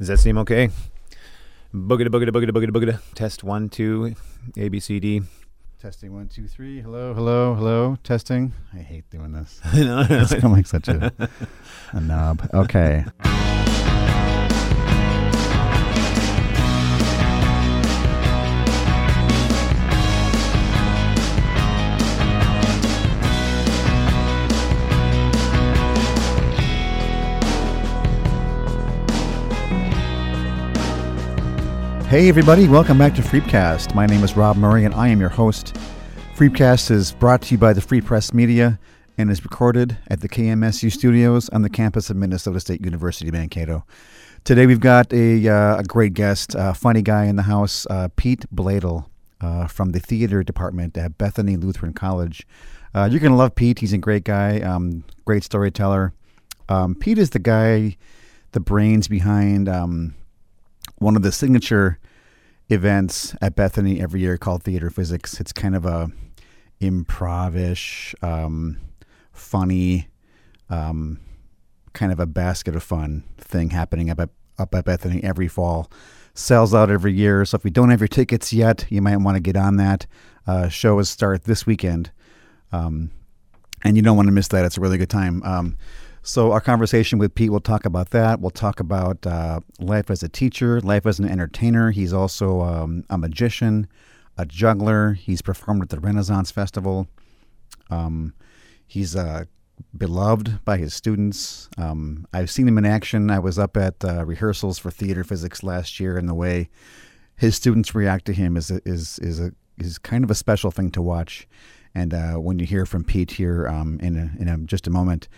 Does that seem okay? Boogada, boogada, boogada, boogada, boogada. Test one, two, A, B, C, D. Testing one, two, three. Hello, hello, hello. Testing. I hate doing this. no, no, I sound like such a, a knob. Okay. Hey, everybody, welcome back to Freepcast. My name is Rob Murray, and I am your host. Freepcast is brought to you by the Free Press Media and is recorded at the KMSU studios on the campus of Minnesota State University, Mankato. Today, we've got a, uh, a great guest, a funny guy in the house, uh, Pete Bladel uh, from the theater department at Bethany Lutheran College. Uh, you're going to love Pete. He's a great guy, um, great storyteller. Um, Pete is the guy, the brains behind. Um, one of the signature events at Bethany every year called Theater Physics. It's kind of a improvish, um, funny, um, kind of a basket of fun thing happening up at, up at Bethany every fall. Sells out every year, so if you don't have your tickets yet, you might want to get on that. Uh, shows start this weekend, um, and you don't want to miss that. It's a really good time. So, our conversation with Pete, we'll talk about that. We'll talk about uh, life as a teacher, life as an entertainer. He's also um, a magician, a juggler. He's performed at the Renaissance Festival. Um, he's uh, beloved by his students. Um, I've seen him in action. I was up at uh, rehearsals for theater physics last year, and the way his students react to him is is is a is kind of a special thing to watch. And uh, when you hear from Pete here um, in a, in a, just a moment,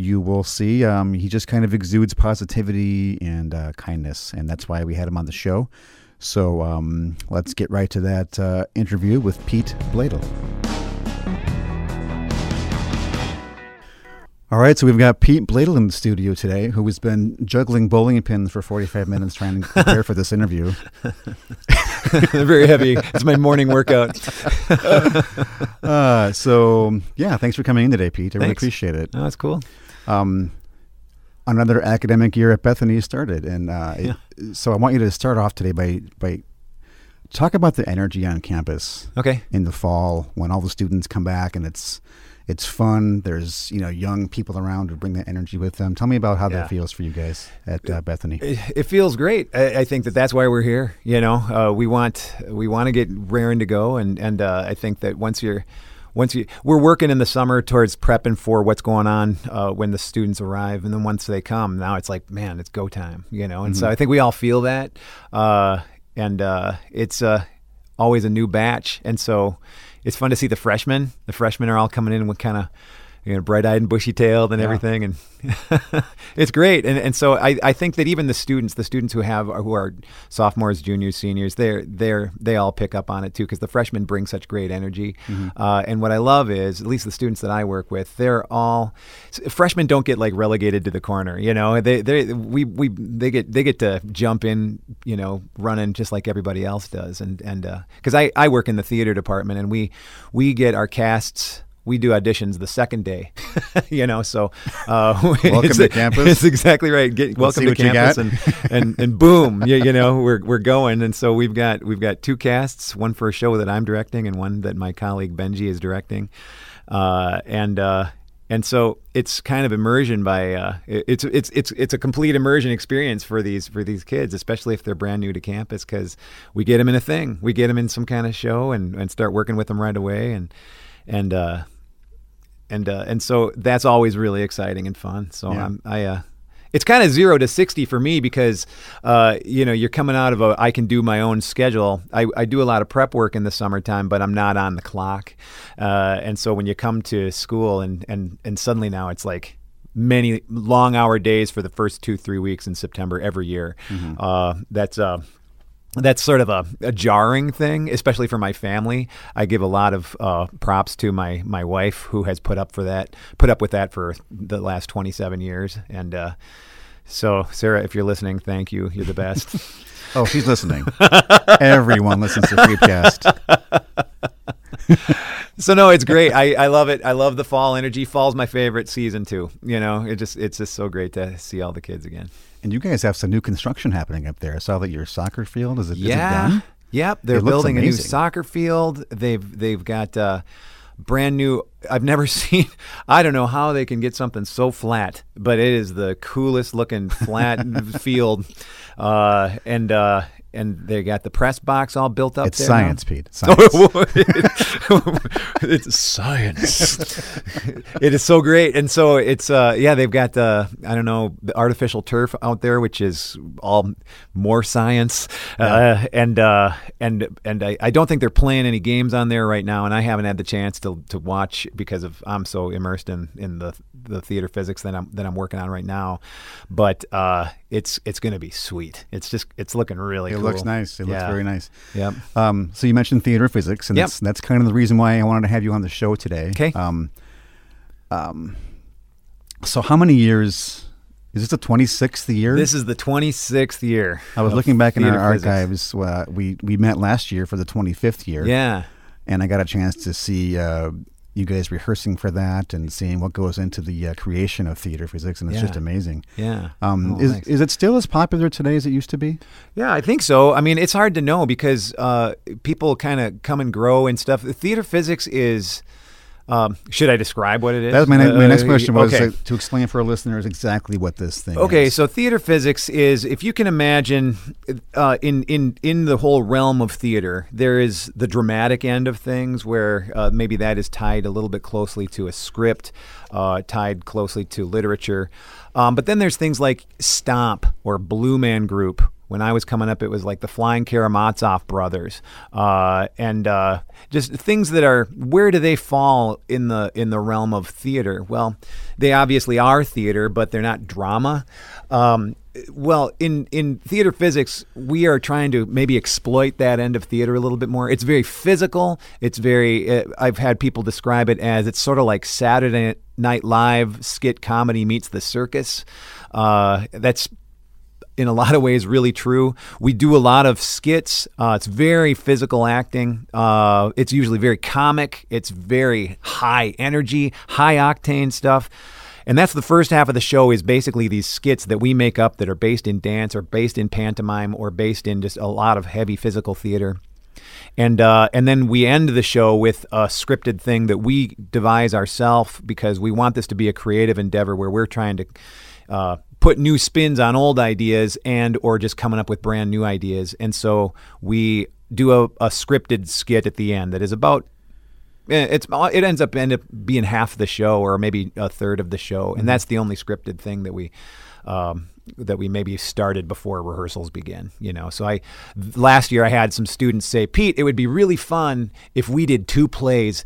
you will see um, he just kind of exudes positivity and uh, kindness, and that's why we had him on the show. So um, let's get right to that uh, interview with Pete Bladel. All right, so we've got Pete Bladel in the studio today, who has been juggling bowling pins for 45 minutes trying to prepare for this interview. Very heavy. It's my morning workout. uh, so, yeah, thanks for coming in today, Pete. I really appreciate it. Oh, that's cool. Um, another academic year at Bethany started, and uh, it- so I want you to start off today by by talk about the energy on campus Okay. in the fall when all the students come back and it's it's fun. There's you know young people around who bring that energy with them. Tell me about how Yeah. that feels for you guys at uh, Bethany. It, it feels great. I, I think that that's why we're here. You know, uh, we want we want to get raring to go, and and uh, I think that once you're once you we're working in the summer towards prepping for what's going on uh, when the students arrive, and then once they come, now it's like man, it's go time. You know, and so I think we all feel that, uh, and uh, it's uh, always a new batch, and so it's fun to see the freshmen. The freshmen are all coming in with kind of you know, bright-eyed and bushy-tailed and Yeah. everything, and it's great. And and so I, I think that even the students, the students who have who are sophomores, juniors, seniors, they're they're they all pick up on it too because the freshmen bring such great energy. Uh, and what I love is, at least the students that I work with, they're all freshmen don't get like relegated to the corner. You know, they they we we they get they get to jump in, you know, running just like everybody else does. And and because I I work in the theater department and we we get our casts we do auditions the second day, you know. So, uh, Welcome it's- to campus. It's exactly right. Get, Let's welcome to campus, and, and and boom, you, you know, we're we're going. And so we've got we've got two casts, one for a show that I'm directing, and one that my colleague Benji is directing, uh, and. Uh, and so it's kind of immersion by uh, it- it's it's it's it's a complete immersion experience for these for these kids, especially if they're brand new to campus, because we get them in a thing, we get them in some kind of show, and, and start working with them right away, and and uh, and uh, and so that's always really exciting and fun. So Yeah. I'm, I uh, it's kind of zero to sixty for me because uh, you know you're coming out of a I can do my own schedule. I, I do a lot of prep work in the summertime, but I'm not on the clock. Uh, and so when you come to school and and and suddenly now it's like many long hour days for the first two three weeks in September every year. Uh, that's uh, that's sort of a, a jarring thing, especially for my family. I give a lot of uh, props to my my wife who has put up for that, put up with that for the last 27 years. And uh, so, Sarah, if you're listening, thank you. You're the best. Oh, she's listening. Everyone listens to Freepcast. so no, it's great. I, I love it. I love the fall energy. Fall's my favorite season too. You know, it just it's just so great to see all the kids again. And you guys have some new construction happening up there. I saw that your soccer field is it, is it Yeah. done? Yep. They're building a new soccer field. They've they've got uh, brand new. I've never seen. I don't know how they can get something so flat, but it is the coolest looking flat field. Uh, and uh, and they got the press box all built up. It's there now. science, Pete. Science. it's science. it is so great, and so it's uh, yeah. They've got uh, I don't know the artificial turf out there, which is all more science, uh, and uh, and and I, I don't think they're playing any games on there right now, and I haven't had the chance to to watch because of I'm so immersed in in the the theater physics that I'm that I'm working on right now, but uh, it's it's going to be sweet. It's just it's looking really. Cool. It cool. looks nice. It looks Yeah. very nice. Yep. Um, so you mentioned theater physics, and Yep. that's that's kind of the reason why I wanted to have you on the show today. 'Kay. Um, um, so how many years? Is this the twenty sixth year? This is the 26th year. I was looking back in our physics. archives. Uh, we we met last year for the twenty fifth year. Yeah. and I got a chance to see uh, you guys rehearsing for that and seeing what goes into the uh, creation of theater physics, and it's Yeah. just amazing. Yeah. Um, Oh, is thanks. is it still as popular today as it used to be? Yeah, I think so. I mean, it's hard to know because uh, people kind of come and grow and stuff. Theater physics is. Um, should I describe what it is? That was my, my next Uh, question was okay. uh, to explain for our listeners exactly what this thing Okay, is. so theater physics is if you can imagine uh, in in in the whole realm of theater, there is the dramatic end of things where uh, maybe that is tied a little bit closely to a script, uh, tied closely to literature. Um, but then there's things like Stomp or Blue Man Group. When I was coming up, it was like the Flying Karamazov brothers, uh, and uh, just things that are where do they fall in the in the realm of theater? Well, they obviously are theater, but they're not drama. Um, well, in in theater physics, we are trying to maybe exploit that end of theater a little bit more. It's very physical. It's very. Uh, I've had people describe it as it's sort of like Saturday Night Live skit comedy meets the circus. Uh, that's in a lot of ways really true. We do a lot of skits. Uh, it's very physical acting. Uh, it's usually very comic. It's very high energy, high octane stuff. And that's the first half of the show is basically these skits that we make up that are based in dance or based in pantomime or based in just a lot of heavy physical theater. And uh, and then we end the show with a scripted thing that we devise ourselves because we want this to be a creative endeavor where we're trying to uh, put new spins on old ideas and or just coming up with brand new ideas. And so we do a, a scripted skit at the end that is about eh, it's it ends up end up being half the show or maybe a third of the show, and that's the only scripted thing that we um, that we maybe started before rehearsals begin. You know, so I last year I had some students say, Pete, it would be really fun if we did two plays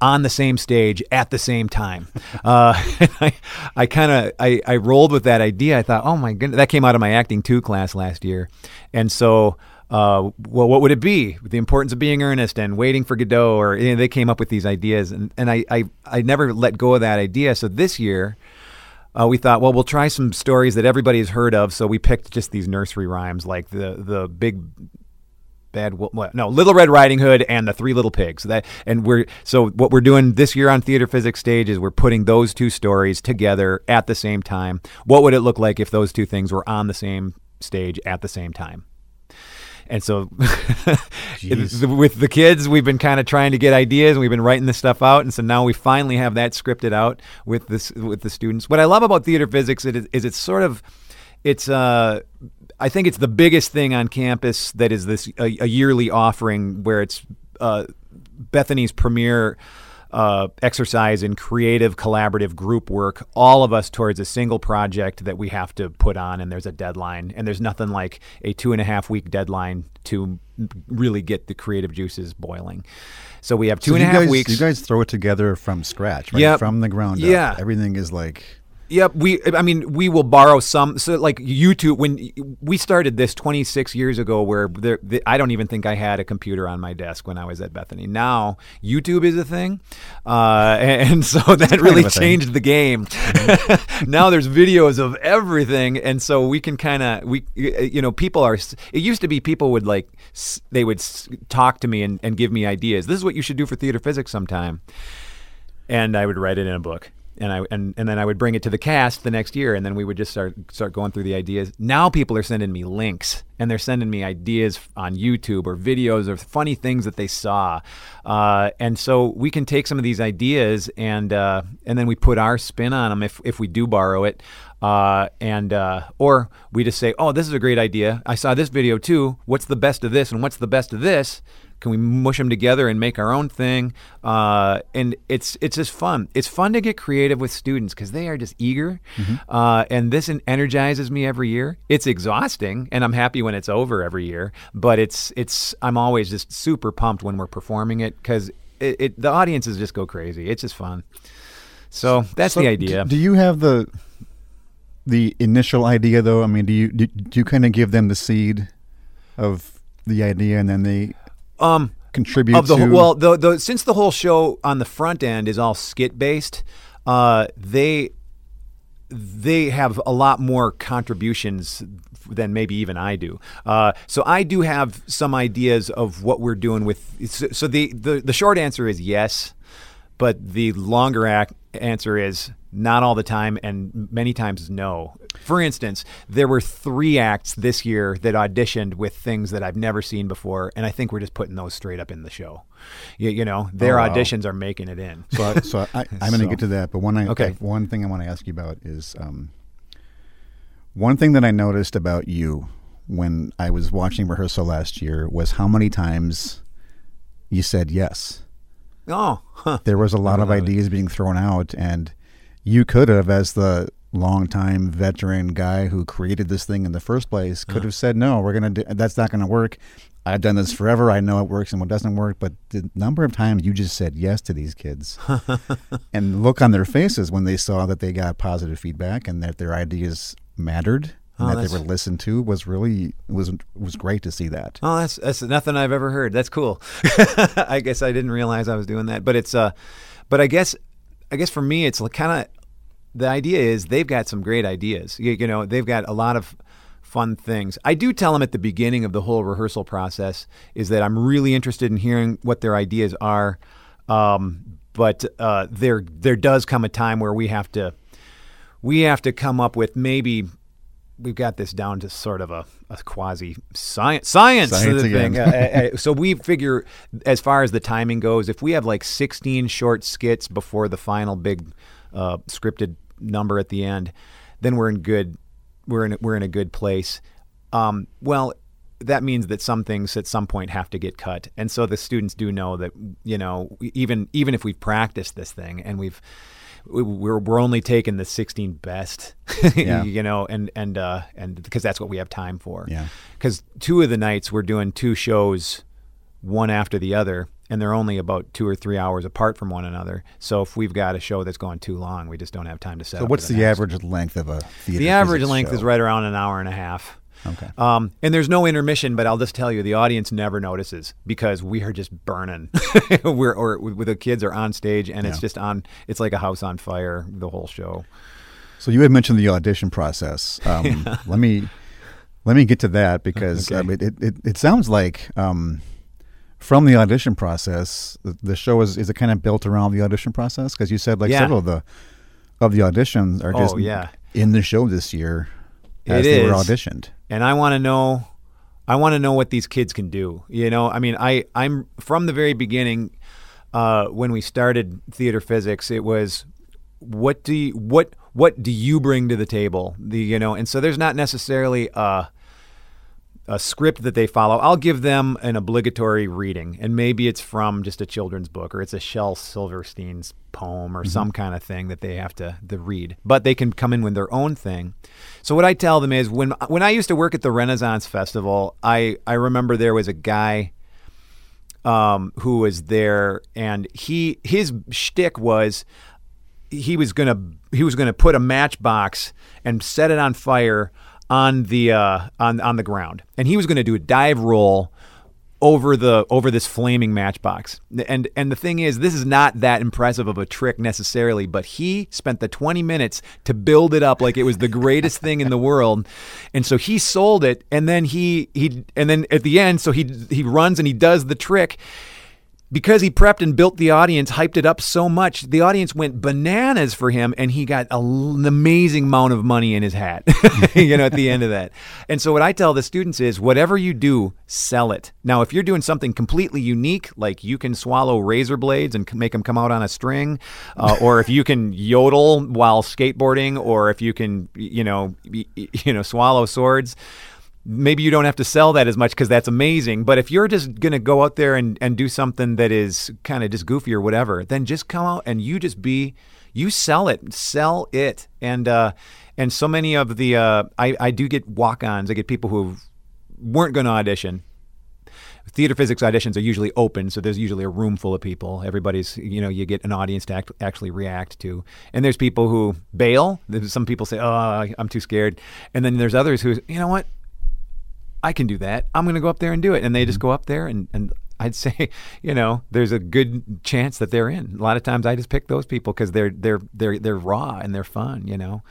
on the same stage at the same time. Uh, I, I kind of I, I rolled with that idea. I thought, oh my goodness, that came out of my acting two class last year, and so. Uh, well, what would it be? The importance of being earnest and waiting for Godot, or you know, they came up with these ideas, and, and I, I, I never let go of that idea. So this year, uh, we thought, well, we'll try some stories that everybody's heard of. So we picked just these nursery rhymes, like the the big bad what, no little red riding hood and the three little pigs. That and we're so what we're doing this year on theater physics stage is we're putting those two stories together at the same time. What would it look like if those two things were on the same stage at the same time? And so with the kids we've been kind of trying to get ideas and we've been writing this stuff out. And so now we finally have that scripted out with this with the students. What i love about theater physics is, is it's sort of it's uh I think it's the biggest thing on campus that is this a, a yearly offering where it's uh, Bethany's premier uh, exercise in creative collaborative group work. All of us towards a single project that we have to put on, and there's a deadline, and there's nothing like a two and a half week deadline to really get the creative juices boiling. So we have two So and a half guys, weeks. You guys throw it together from scratch, right? Yep. From the ground Yeah. up. Everything is like Yep, we. I mean, we will borrow some. So, like YouTube, when we started this 26 years ago, where there, the, I don't even think I had a computer on my desk when I was at Bethany. Now YouTube is a thing, uh, and so that really a thing. changed the game. now there's videos of everything, and so we can kind of we, you know, people are. It used to be people would like they would talk to me and, and give me ideas. This is what you should do for theater physics sometime and I would write it in a book. And I and, and then I would bring it to the cast the next year, and then we would just start start going through the ideas. Now people are sending me links, and they're sending me ideas on YouTube or videos or funny things that they saw, uh, and so we can take some of these ideas and uh, and then we put our spin on them if if we do borrow it. Uh, and uh, or we just say, "Oh, this is a great idea. I saw this video too. What's the best of this, and what's the best of this?" Can we mush them together and make our own thing? Uh, and it's it's just fun. It's fun to get creative with students because they are just eager, uh, and this energizes me every year. It's exhausting, and I'm happy when it's over every year. But it's it's I'm always just super pumped when we're performing it because it, it the audiences just go crazy. It's just fun. So that's So the d- idea. Do you have the the initial idea though? I mean, do you do, do you kind of give them the seed of the idea and then they um, contribute of the to well, the, the since the whole show on the front end is all skit based, uh, they they have a lot more contributions than maybe even I do. Uh, so I do have some ideas of what we're doing with. So so the the, the short answer is yes, but the longer ac- answer is not all the time and many times no. For instance, there were three acts this year that auditioned with things that I've never seen before, and I think we're just putting those straight up in the show. You, you know, their Oh, wow. auditions are making it in. So, I, so I, I'm going to get to that, but one I, Okay. one thing I want to ask you about is um, one thing that I noticed about you when I was watching rehearsal last year was how many times you said yes. Oh, huh. There was a lot of ideas being thrown out, and you could have, as the longtime veteran guy who created this thing in the first place, Uh-huh. could have said, "No, we're gonna do. That's not gonna work. I've done this forever. I know it works and what doesn't work." But the number of times you just said yes to these kids, and look on their faces when they saw that they got positive feedback and that their ideas mattered and Oh, that they were listened to was really was was great to see that. Oh, that's that's nothing I've ever heard. That's cool. I guess I didn't realize I was doing that, but it's uh, but I guess I guess for me it's kind of the idea is they've got some great ideas. You, you know, they've got a lot of fun things. I do tell them at the beginning of the whole rehearsal process is that I'm really interested in hearing what their ideas are. Um, but uh, there there does come a time where we have to we have to come up with maybe we've got this down to sort of a, a quasi science science, Science thing. Uh, uh, so we figure as far as the timing goes, if we have like 16 short skits before the final big uh, scripted number at the end, then we're in good we're in we're in a good place. Um, well, that means that some things at some point have to get cut, and so the students do know that you know even even if we've practiced this thing and we've we- we're we're only taking the 16 best, Yeah. you know, and and uh, and because that's what we have time for. Yeah. Because two of the nights we're doing two shows, one after the other, and they're only about two or three hours apart from one another. So if we've got a show that's going too long, we just don't have time to set. So what's for the, average length of a theater? The average length show? is right around an hour and a half. Okay. Um, and there's no intermission, but I'll just tell you, the audience never notices because we are just burning. We're or with the kids are on stage, and it's just on. It's like a house on fire the whole show. So you had mentioned the audition process. Um, Let me let me get to that because Okay. um, it, it, it sounds like um, from the audition process, the, the show is is it kind of built around the audition process? Because you said like Yeah. several of the of the auditions are just Oh, yeah. in the show this year as It they were auditioned. and I want to know I want to know what these kids can do. You know, I mean, I I'm from the very beginning uh, when we started theater physics, it was what do you, what what do you bring to the table? The you know, and so there's not necessarily a a script that they follow. I'll give them an obligatory reading, and maybe it's from just a children's book or it's a Shel Silverstein's poem or some kind of thing that they have to, to read. But they can come in with their own thing. So what I tell them is when when I used to work at the Renaissance Festival, I I remember there was a guy um, who was there, and he his shtick was he was gonna he was gonna put a matchbox and set it on fire on the uh, on on the ground, and he was gonna do a dive roll over the over this flaming matchbox. And and the thing is, this is not that impressive of a trick necessarily, but he spent the 20 minutes to build it up like it was the greatest thing in the world. And so he sold it, and then he he and then at the end, so he he runs and he does the trick because he prepped and built the audience, hyped it up so much, the audience went bananas for him, and he got a, an amazing amount of money in his hat, you know, at the end of that. And so, what I tell the students is whatever you do, sell it. Now, if you're doing something completely unique, like you can swallow razor blades and make them come out on a string, uh, or if you can yodel while skateboarding, or if you can, you know, you know, swallow swords maybe you don't have to sell that as much because that's amazing. But if you're just going to go out there and, and do something that is kind of just goofy or whatever, then just come out and you just be, you sell it, sell it. And, uh, and so many of the, uh, I, I do get walk ons, I get people who weren't going to audition. Theater physics auditions are usually open, so there's usually a room full of people. Everybody's, you know, you get an audience to act, actually react to. And there's people who bail. Some people say, "Oh, I'm too scared," and then there's others who, you know what, I can do that. I'm going to go up there and do it. And they just mm-hmm. go up there and, and I'd say, you know, there's a good chance that they're in. A lot of times I just pick those people because they're they're they're they're raw and they're fun, you know.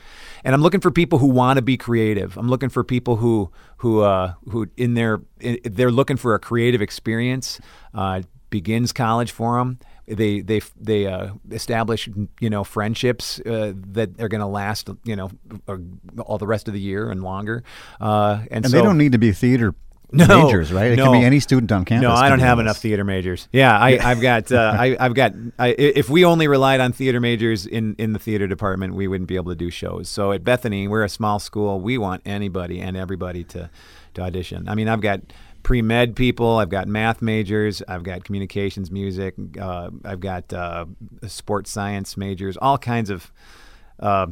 And I'm looking for people who want to be creative. I'm looking for people who who uh, who in their in, they're looking for a creative experience. Uh, begins college for them they they they uh, establish you know friendships uh, that are going to last you know all the rest of the year and longer. Uh, and, and so, they don't need to be theater no, majors, right? It no. can be any student on campus. No, I don't have enough theater majors. Yeah, I, have got, uh, I, have got. I, if we only relied on theater majors in in the theater department, we wouldn't be able to do shows. So at Bethany, we're a small school. We want anybody and everybody to to audition. I mean, I've got pre med people. I've got math majors. I've got communications, music. Uh, I've got uh, sports science majors. All kinds of uh,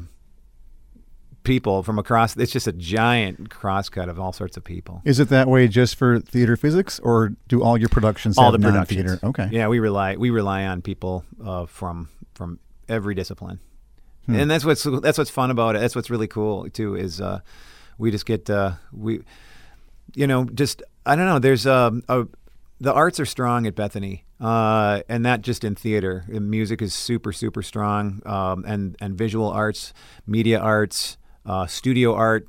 people from across. It's just a giant crosscut of all sorts of people. Is it that way just for theater physics, or do all your productions all the productions? Theater? Okay. Yeah, we rely we rely on people uh, from from every discipline, hmm. and that's what's that's what's fun about it. That's what's really cool too. Is uh, we just get uh, we you know, just I don't know. There's um, a the arts are strong at Bethany, uh, and that just in theater. music is super super strong, um, and and visual arts, media arts, uh, studio art.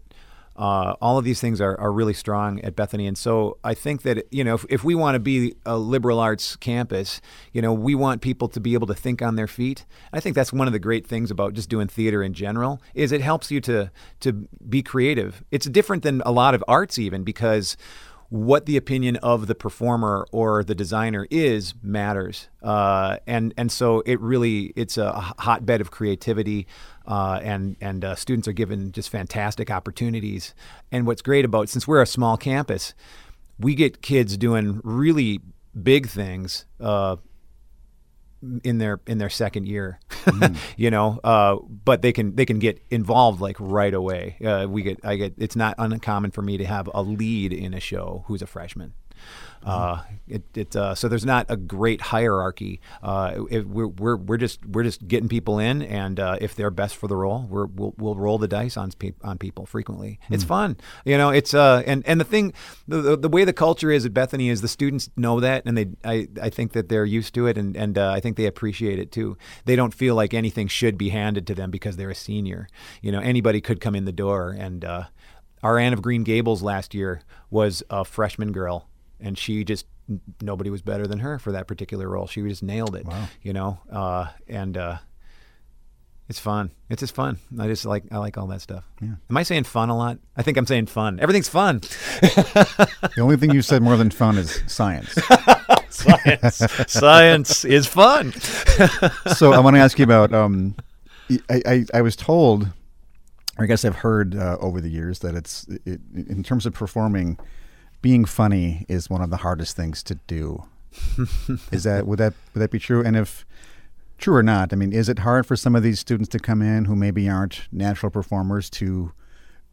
Uh, all of these things are, are really strong at Bethany. And so I think that, you know, if, if we want to be a liberal arts campus, you know, we want people to be able to think on their feet. I think that's one of the great things about just doing theater in general is it helps you to, to be creative. It's different than a lot of arts even because what the opinion of the performer or the designer is matters, uh, and and so it really it's a hotbed of creativity, uh, and and uh, students are given just fantastic opportunities. And what's great about since we're a small campus, we get kids doing really big things uh, in their in their second year, mm. you know. Uh, but they can they can get involved like right away. Uh, we get I get it's not uncommon for me to have a lead in a show who's a freshman. Uh, it, it uh, so there's not a great hierarchy. Uh, it, we're, we're, we're just we're just getting people in, and uh, if they're best for the role, we're, we'll we'll roll the dice on on people frequently. Mm. It's hmm. fun, you know. It's uh and and the thing, the, the, the way the culture is at Bethany is the students know that, and they I, I think that they're used to it, and and uh, I think they appreciate it too. They don't feel like anything should be handed to them because they're a senior. You know, anybody could come in the door and. Uh, our Anne of Green Gables last year was a freshman girl and she just nobody was better than her for that particular role. She just nailed it. Wow. You know, uh, and uh, it's fun. It's just fun. I just like I like all that stuff. Yeah. Am I saying fun a lot? I think I'm saying fun. Everything's fun. the only thing you said more than fun is science. science. science is fun. so I want to ask you about. Um, I, I, I was told, I guess I've heard uh, over the years that it's it, in terms of performing being funny is one of the hardest things to do. is that would that would that be true? And if true or not, I mean, is it hard for some of these students to come in who maybe aren't natural performers to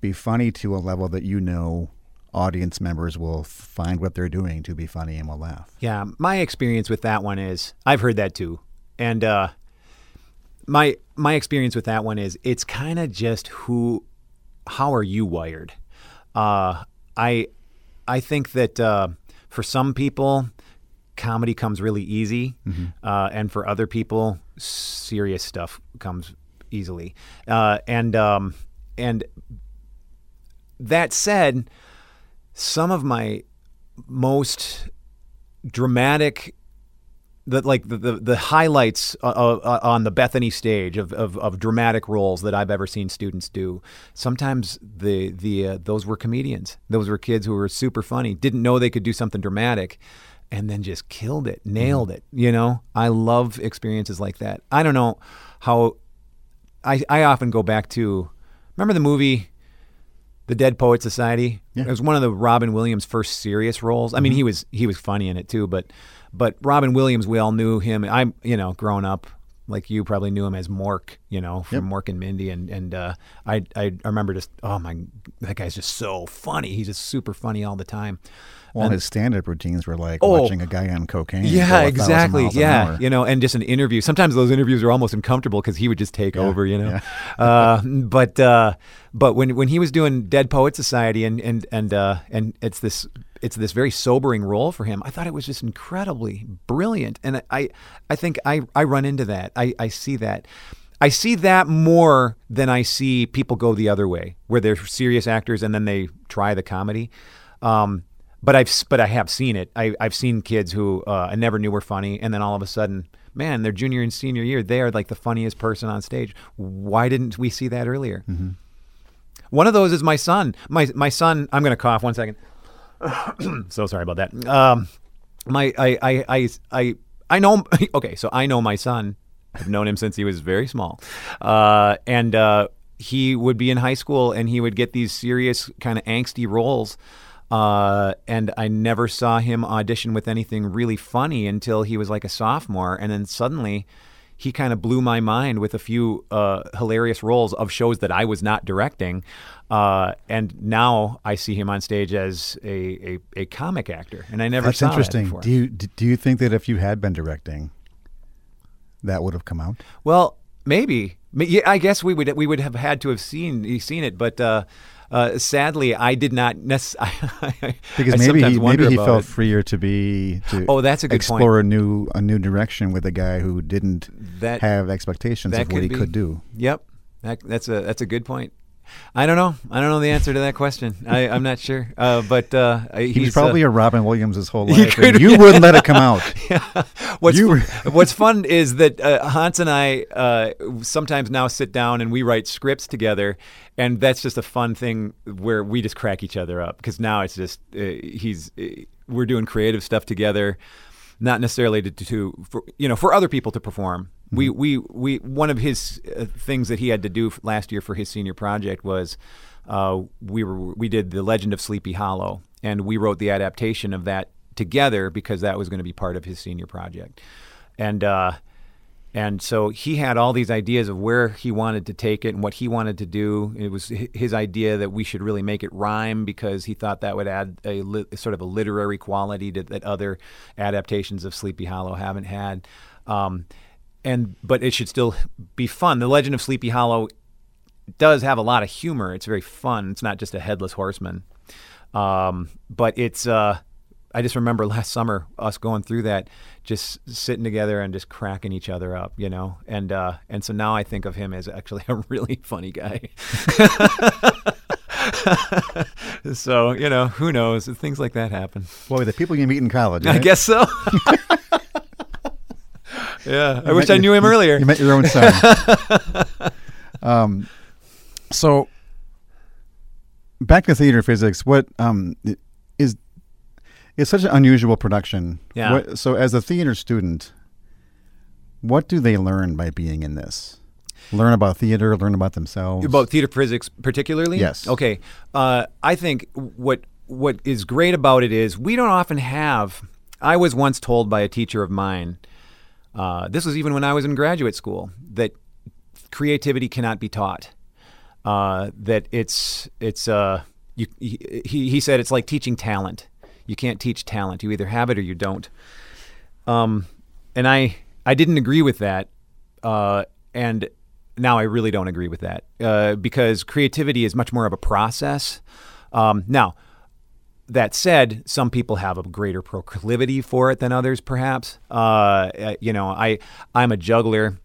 be funny to a level that you know audience members will find what they're doing to be funny and will laugh? Yeah, my experience with that one is I've heard that too, and uh, my my experience with that one is it's kind of just who, how are you wired? Uh, I I think that uh, for some people, comedy comes really easy, mm-hmm. uh, and for other people, serious stuff comes easily. Uh, and um, and that said, some of my most dramatic the like the the, the highlights uh, uh, on the Bethany stage of, of, of dramatic roles that I've ever seen students do. Sometimes the the uh, those were comedians. Those were kids who were super funny. Didn't know they could do something dramatic, and then just killed it, nailed it. You know, I love experiences like that. I don't know how. I I often go back to remember the movie the Dead Poet Society. Yeah. It was one of the Robin Williams' first serious roles. I mean, he was he was funny in it too, but but Robin Williams, we all knew him. I'm you know, growing up, like you probably knew him as Mork, you know, from Mork and Mindy, and and uh, I I remember just oh my, that guy's just so funny. He's just super funny all the time. Well, his stand-up routines were like Oh. watching a guy on cocaine. Yeah, exactly. Yeah, you know, and just an interview. Sometimes those interviews are almost uncomfortable because he would just take over, you know. uh, but uh, but when when he was doing Dead Poet Society and and and uh, and it's this it's this very sobering role for him. I thought it was just incredibly brilliant, and I I think I I run into that. I I see that. I see that more than I see people go the other way, where they're serious actors and then they try the comedy. Um, but I've but I have seen it. I, I've seen kids who uh, I never knew were funny, and then all of a sudden, man, their junior and senior year, they are like the funniest person on stage. Why didn't we see that earlier? One of those is my son. My my son. I'm going to cough. One second. so sorry about that. Um, my I I I I I know. Okay, so I know my son. I've known him since he was very small, uh, and uh, he would be in high school and he would get these serious kind of angsty roles. Uh, and I never saw him audition with anything really funny until he was like a sophomore, and then suddenly he kind of blew my mind with a few uh, hilarious roles of shows that I was not directing. Uh, and now I see him on stage as a, a, a comic actor, and I never That's interesting. that. Do you do you think that if you had been directing, that would have come out? Well, maybe. Yeah, I guess we would we would have had to have seen seen it, but uh, uh, sadly, I did not necessarily. Because maybe he, maybe he felt freer to be to Oh, that's a good point. explore a new a new direction with a guy who didn't That- have expectations of what he be. could do. Yep, that, that's a that's a good point. I don't know. I don't know the answer to that question. I, I'm not sure. Uh, but uh, He he's probably uh, a Robin Williams his whole life, and could- you wouldn't let it come out. what's You fu- what's fun is that uh, Hans and I uh, sometimes now sit down and we write scripts together, and that's just a fun thing where we just crack each other up because now it's just uh, he's uh, we're doing creative stuff together, not necessarily to, to for, you know for other people to perform. We, we we one of his uh, things that he had to do f- last year for his senior project was uh, we were we did the Legend of Sleepy Hollow and we wrote the adaptation of that together because that was going to be part of his senior project, and uh, and so he had all these ideas of where he wanted to take it and what he wanted to do. It was his idea that we should really make it rhyme because he thought that would add a li- sort of a literary quality to, that other adaptations of Sleepy Hollow haven't had. Um, and but it should still be fun. The Legend of Sleepy Hollow does have a lot of humor. It's very fun. It's not just a headless horseman. Um, but it's uh, I just remember last summer us going through that, just sitting together and just cracking each other up, you know. And uh, and so now I think of him as actually a really funny guy. so you know, who knows? Things like that happen. Boy, the people you meet in college. I right? guess so. Yeah, I You wish met I knew him you- earlier. You met your own son. um, so back to theater physics. What um, is it's such an unusual production. Yeah. What, so as a theater student, what do they learn by being in this? Learn about theater. Learn about themselves. About theater physics, particularly. Yes. Okay. Uh, I think what what is great about it is we don't often have. I was once told by a teacher of mine. Uh, this was even when I was in graduate school that creativity cannot be taught. Uh, that it's it's uh, you, he, he said it's like teaching talent. You can't teach talent. You either have it or you don't. Um, and I I didn't agree with that. Uh, and now I really don't agree with that uh, because creativity is much more of a process. Um, now, that said, some people have a greater proclivity for it than others, perhaps. Uh, you know, I I'm a juggler,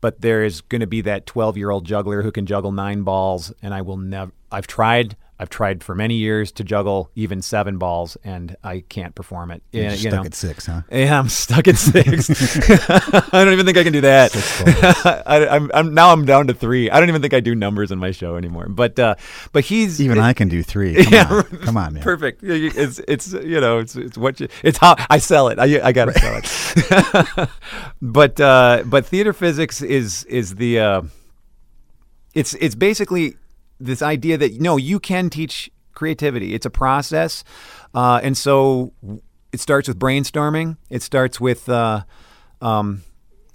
but there is going to be that 12 year old juggler who can juggle nine balls, and I will never. I've tried I've tried for many years to juggle even seven balls, and I can't perform it. You're Yeah, you stuck know. at six, huh? Yeah, I'm stuck at six. I don't even think I can do that. I, I'm, I'm now I'm down to three. I don't even think I do numbers in my show anymore. But uh, but he's Even I can do three. Come Yeah, on, come on, man. perfect. It's it's you know it's it's what you, it's how I sell it. I I gotta sell it. but uh, but theater physics is is the uh, it's it's basically this idea that no, you can teach creativity. It's a process, uh, and so it starts with brainstorming. It starts with uh, um,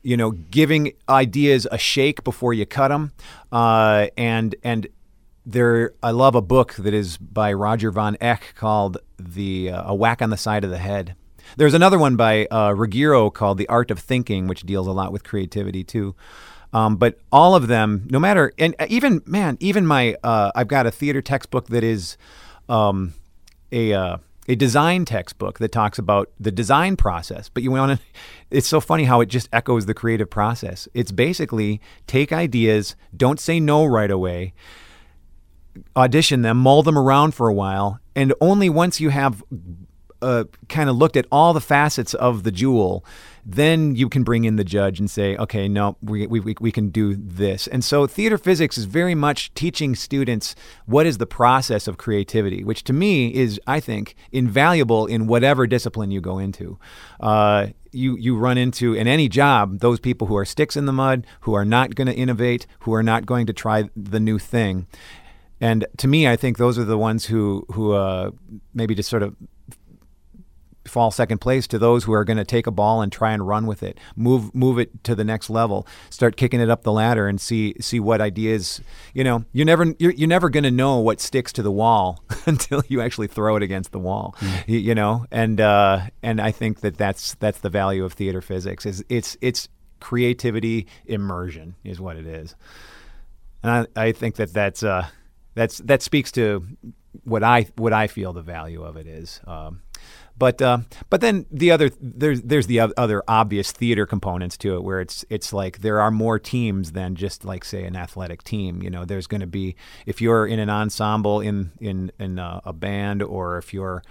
you know giving ideas a shake before you cut them, uh, and and there I love a book that is by Roger von Oech called the uh, A Whack on the Side of the Head. There's another one by uh, Ruggiero called The Art of Thinking, which deals a lot with creativity too. Um, but all of them, no matter, and even man, even my, uh, I've got a theater textbook that is um, a uh, a design textbook that talks about the design process. But you want to, it's so funny how it just echoes the creative process. It's basically take ideas, don't say no right away, audition them, mull them around for a while, and only once you have uh, kind of looked at all the facets of the jewel, then you can bring in the judge and say, okay, no, we, we, we- can do this. And so theater physics is very much teaching students what is the process of creativity, which to me is, I think, invaluable in whatever discipline you go into. Uh, you, you run into in any job those people who are sticks in the mud, who are not going to innovate, who are not going to try the new thing. And to me, I think those are the ones who who uh, maybe just sort of fall second place to those who are going to take a ball and try and run with it, move move it to the next level, start kicking it up the ladder, and see see what ideas. You know, you're never you're, you're never going to know what sticks to the wall until you actually throw it against the wall. You, you know, and uh, and I think that that's that's the value of theater physics is it's it's creativity immersion is what it is. And I, I think that that's uh, that's that speaks to what I what I feel the value of it is. Um, but uh, but then the other there's there's the other obvious theater components to it where it's it's like there are more teams than just like say an athletic team. You know, there's going to be if you're in an ensemble in in in a, a band or if you're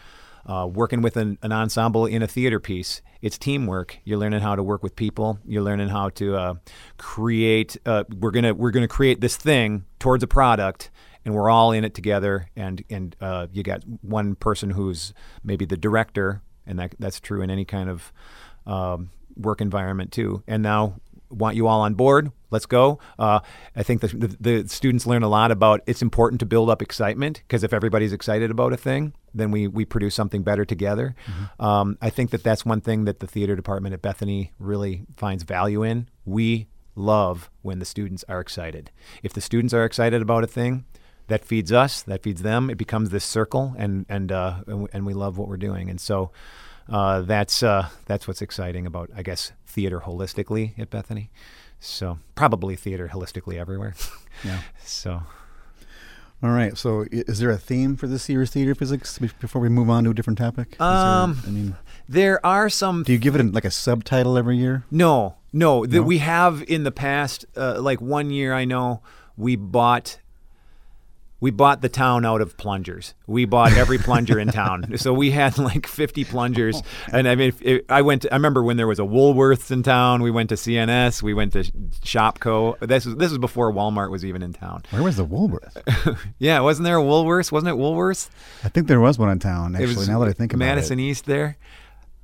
uh, working with an, an ensemble in a theater piece. It's teamwork. You're learning how to work with people. You're learning how to uh, create. Uh, we're gonna we're gonna create this thing towards a product, and we're all in it together. And and uh, you got one person who's maybe the director, and that that's true in any kind of um, work environment too. And now want you all on board. Let's go. Uh, I think the, the, the students learn a lot about it's important to build up excitement because if everybody's excited about a thing, then we, we produce something better together. Um, I think that that's one thing that the theater department at Bethany really finds value in. We love when the students are excited. If the students are excited about a thing, that feeds us, that feeds them. It becomes this circle, and and uh, and, we, and we love what we're doing. And so uh, that's uh, that's what's exciting about, I guess, theater holistically at Bethany. So probably theater holistically everywhere. Yeah. so All right. So, is there a theme for this year's theater physics before we move on to a different topic? Is there- Um, I mean, there are some do you give it like a subtitle every year? No, no. That No? we have in the past, uh, like one year, I know we bought. We bought the town out of plungers. We bought every plunger in town. So we had like 50 plungers. And I mean, I went. To, I remember when there was a Woolworths in town. We went to CNS. We went to Shopko. This was this was before Walmart was even in town. Where was the Woolworth? Yeah, wasn't there a Woolworths? Wasn't it Woolworths? I think there was one in town. Actually, now that I think about Madison it, Madison East there.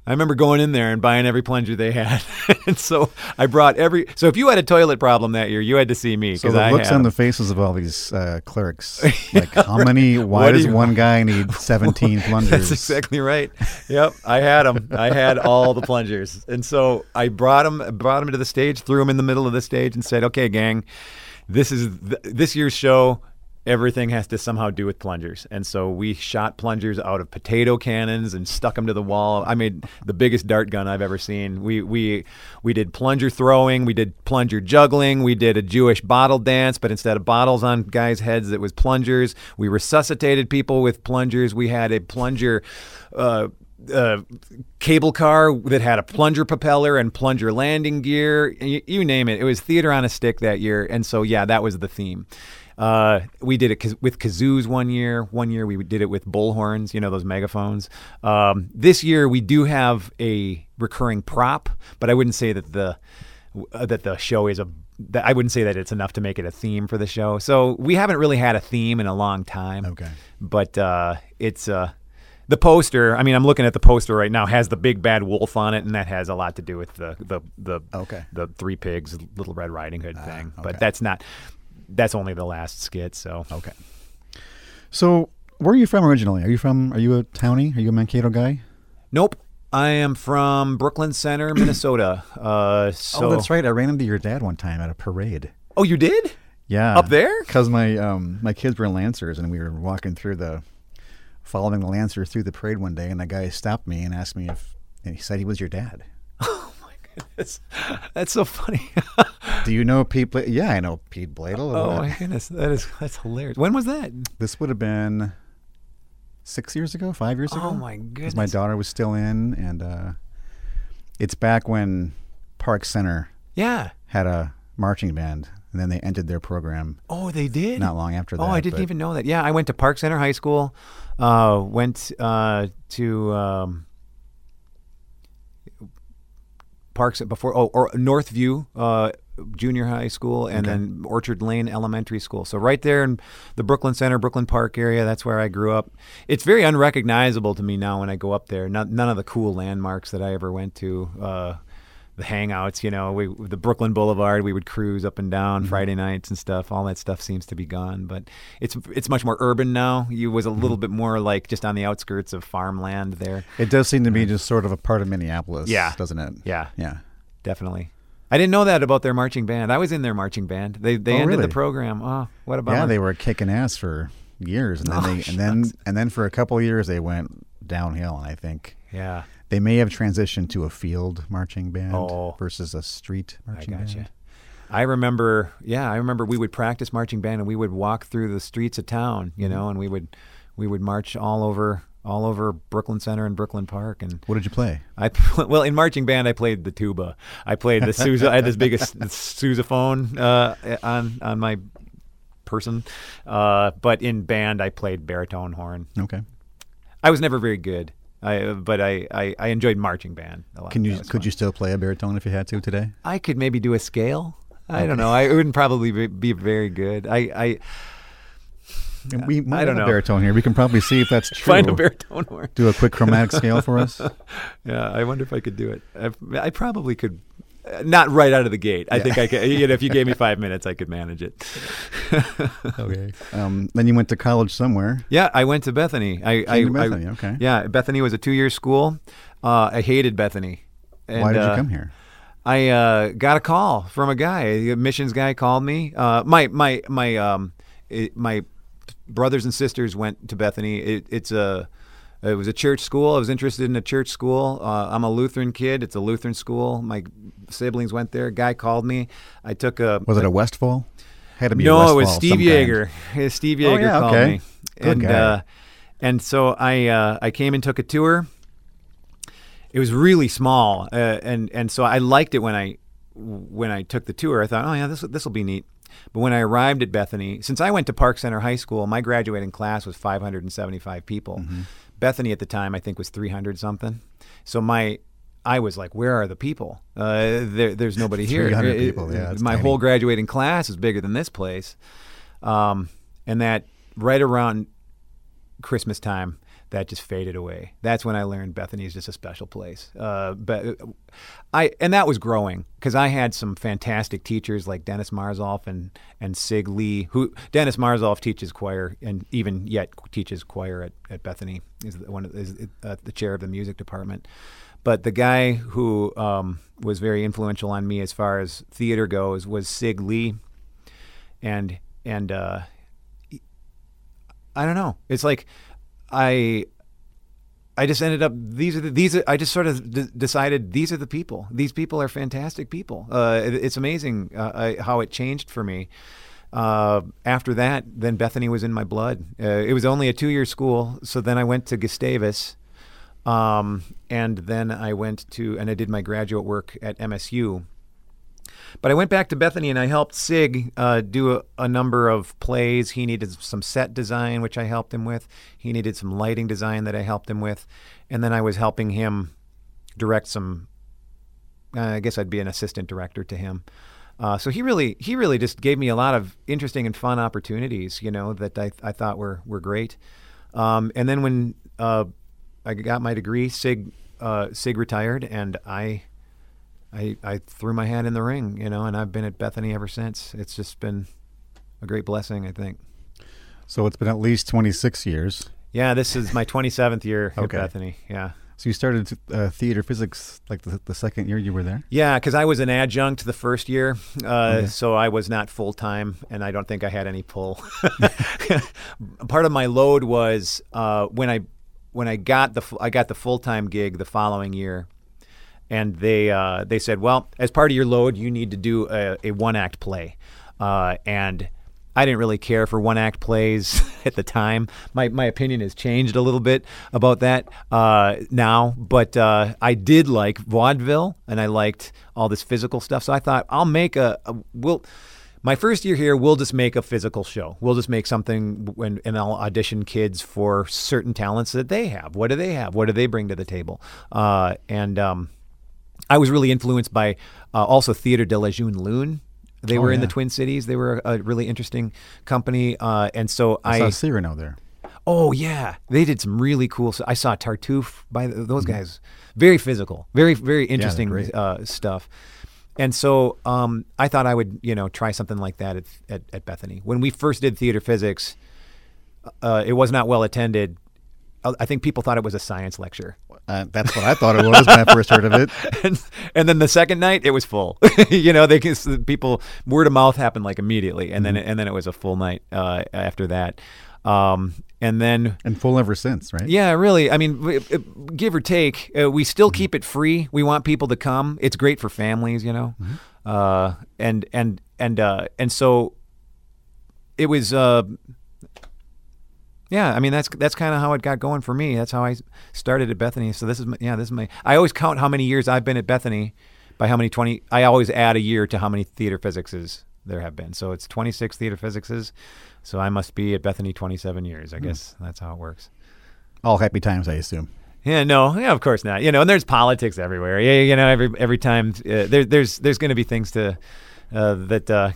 I remember going in there and buying every plunger they had, and so I brought every. So if you had a toilet problem that year, you had to see me so because the I looks on the faces of all these uh, clerks, like how many? Why does you- one guy need seventeen plungers? That's exactly right. Yep, I had them. I had all the plungers, and so I brought them, brought them to the stage, threw them in the middle of the stage, and said, "Okay, gang, this is th- this year's show. Everything has to somehow do with plungers." And so we shot plungers out of potato cannons and stuck them to the wall. I made the biggest dart gun I've ever seen. We we we did plunger throwing, we did plunger juggling, we did a Jewish bottle dance, but instead of bottles on guys' heads, it was plungers. We resuscitated people with plungers. We had a plunger. Uh, uh, cable car that had a plunger propeller and plunger landing gear. You, you name it. It was theater on a stick that year, and so yeah, that was the theme. Uh, we did it with kazoos one year. One year we did it with bullhorns, you know, those megaphones. Um, this year we do have a recurring prop, but I wouldn't say that the uh, that the show is a. That I wouldn't say that it's enough to make it a theme for the show. So we haven't really had a theme in a long time. Okay. But uh, it's uh, the poster. I mean, I'm looking at the poster right now. Has the big bad wolf on it, and that has a lot to do with the the the Okay. the Three Pigs, Little Red Riding Hood thing. okay. But that's not. That's only the last skit. So Okay. So, where are you from originally? Are you from? Are you a townie? Are you a Mankato guy? nope. I am from Brooklyn Center, Minnesota. Uh, so oh, that's right. I ran into your dad one time at a parade. Oh, you did? Yeah, Up there? Because my um my kids were in Lancers, and we were walking through the, following the Lancer through the parade one day, and the guy stopped me and asked me if, and he said he was your dad. That's, that's so funny. Do you know Pete? Bla- yeah, I know Pete Bladel. oh my goodness, that is that's hilarious. When was that? This would have been six years ago, five years ago. Oh my goodness. my daughter was still in, and uh, it's back when Park Center Yeah. had a marching band, and then they ended their program Oh, they did. not long after that. Oh, I didn't even know that. Yeah, I went to Park Center High School. Uh, went uh, to um, Parks before. Oh, or Northview uh, Junior High School, and then Orchard Lane Elementary School. So right there in the Brooklyn Center, Brooklyn Park area. That's where I grew up. It's very unrecognizable to me now when I go up there. Not, none of the cool landmarks that I ever went to. Uh, the hangouts, you know, we the Brooklyn Boulevard, we would cruise up and down Mm-hmm. Friday nights and stuff. All that stuff seems to be gone, but it's it's much more urban now. You was a Mm-hmm. little bit more like just on the outskirts of farmland there. It does seem to be just sort of a part of Minneapolis, Yeah. doesn't it? Yeah, Yeah. definitely. I didn't know that about their marching band. I was in their marching band. They they Oh, ended really? the program. Oh, what about Yeah, they were kicking ass for years, and then Oh, they, and then and then for a couple of years they went downhill. And I think Yeah, they may have transitioned to a field marching band Oh. versus a street I marching gotcha. band. I remember, yeah, I remember we would practice marching band and we would walk through the streets of town, you Mm-hmm. know, and we would we would march all over all over Brooklyn Center and Brooklyn Park and What did you play? I well in marching band I played the tuba. I played the Sousa. I had this biggest sousaphone uh, on on my person, uh, but in band I played baritone horn. Okay. I was never very good. I but I, I, I enjoyed marching band a lot. Can you could fun. you still play a baritone if you had to today? I could maybe do a scale. I don't know. I it wouldn't probably be, be very good. I, I And we might I don't have know. a baritone here. We can probably see if that's true. find a baritone horn. Do a quick chromatic scale for us. Yeah, I wonder if I could do it. I, I probably could. Not right out of the gate. I Yeah. think I could. You know, if you gave me five minutes, I could manage it. Okay. Um, then you went to college somewhere. Yeah, I went to Bethany. I, I, Came to I- Bethany, okay. Yeah, Bethany was a two-year school. Uh, I hated Bethany. And, Why did you uh, come here? I uh, got a call from a guy. A missions guy called me. Uh, my my my um, it, my brothers and sisters went to Bethany. It, it's a it was a church school. I was interested in a church school. Uh, I'm a Lutheran kid. It's a Lutheran school. My siblings went there. guy called me. I took a Was it a Westfall? Had to be a no, it was Steve. Yeager. Steve Oh, Yeager yeah, called okay. me, and uh, and so I uh, I came and took a tour. It was really small, uh, and and so I liked it when I when I took the tour. I thought, oh yeah, this this will be neat. But when I arrived at Bethany, since I went to Park Center High School, my graduating class was 575 people. Mm-hmm. Bethany at the time, I think, was 300 something. So my I was like, where are the people? Uh, there, there's nobody here. It- people, yeah, it's my tiny. whole graduating class is bigger than this place. Um, and that right around Christmas time, that just faded away. That's when I learned Bethany is just a special place. Uh, but I and that was growing because I had some fantastic teachers like Dennis Marzolf and and Sig Lee. Who Dennis Marzolf teaches choir and even yet teaches choir at, at Bethany. Is one of, is uh, the chair of the music department. But the guy who um, was very influential on me as far as theater goes was Sig Lee, and and uh, I don't know. It's like I I just ended up these are the, these are, I just sort of d- decided these are the people. These people are fantastic people. Uh, it, it's amazing uh, I, how it changed for me. Uh, after that, then Bethany was in my blood. Uh, it was only a two-year school, so then I went to Gustavus, um, and then I went to and I did my graduate work at MSU. But I went back to Bethany and I helped Sig uh, do a, a, number of plays. He needed some set design, which I helped him with. He needed some lighting design that I helped him with. And then I was helping him direct some, uh, I guess I'd be an assistant director to him. Uh, so he really, he really just gave me a lot of interesting and fun opportunities, you know, that I, I thought were, were great. Um, and then when uh, I got my degree, Sig, uh, Sig retired and I I, I threw my hat in the ring, you know, and I've been at Bethany ever since. It's just been a great blessing, I think. So it's been at least 26 years. Yeah, this is my 27th year okay. at Bethany. Yeah. So you started uh, theater physics like the, the, second year you were there? Yeah, because I was an adjunct the first year, uh, okay. so I was not full time, and I don't think I had any pull. Part of my load was uh, when I when I got the I got the full time gig the following year and they uh, they said, well, as part of your load, you need to do a, a one act play, uh, and I didn't really care for one act plays at the time. My my opinion has changed a little bit about that uh, now, but uh, I did like vaudeville and I liked all this physical stuff. So I thought I'll make a, a we'll. My first year here, we'll just make a physical show. We'll just make something when, and I'll audition kids for certain talents that they have. What do they have? What do they bring to the table? Uh, and um, I was really influenced by uh, also Theater de la Jeune Lune. They oh, were in the Twin Cities. They were a, really interesting company, uh, and so I, I saw Cyrano there. Oh yeah, they did some really cool. I saw Tartuffe by those mm-hmm. guys. Very physical, very very interesting yeah, uh, stuff. And so um, I thought I would you know try something like that at, at, at Bethany. When we first did theater physics, uh, it was not well attended I think people thought it was a science lecture. Uh, that's what I thought it was when I first heard of it. and, and, then the second night, it was full. you know, they people word of mouth happened like immediately, and mm-hmm. then and then it was a full night uh, after that. Um, and then and full ever since, right? Yeah, really. I mean, give or take, uh, we still mm-hmm. keep it free. We want people to come. It's great for families, you know, mm-hmm. uh, and and and uh, and so it was uh, yeah, I mean that's that's kind of how it got going for me. That's how I started at Bethany. So this is my, yeah, this is my. I always count how many years I've been at Bethany by how many twenty. I always add a year to how many theater physicses there have been. So it's twenty six theater physicses. So I must be at Bethany twenty seven years. I hmm. guess that's how it works. All happy times, I assume. Yeah, no, yeah, of course not. You know, and there's politics everywhere. Yeah, you know, every every time uh, there, there's there's going to be things to uh, that uh,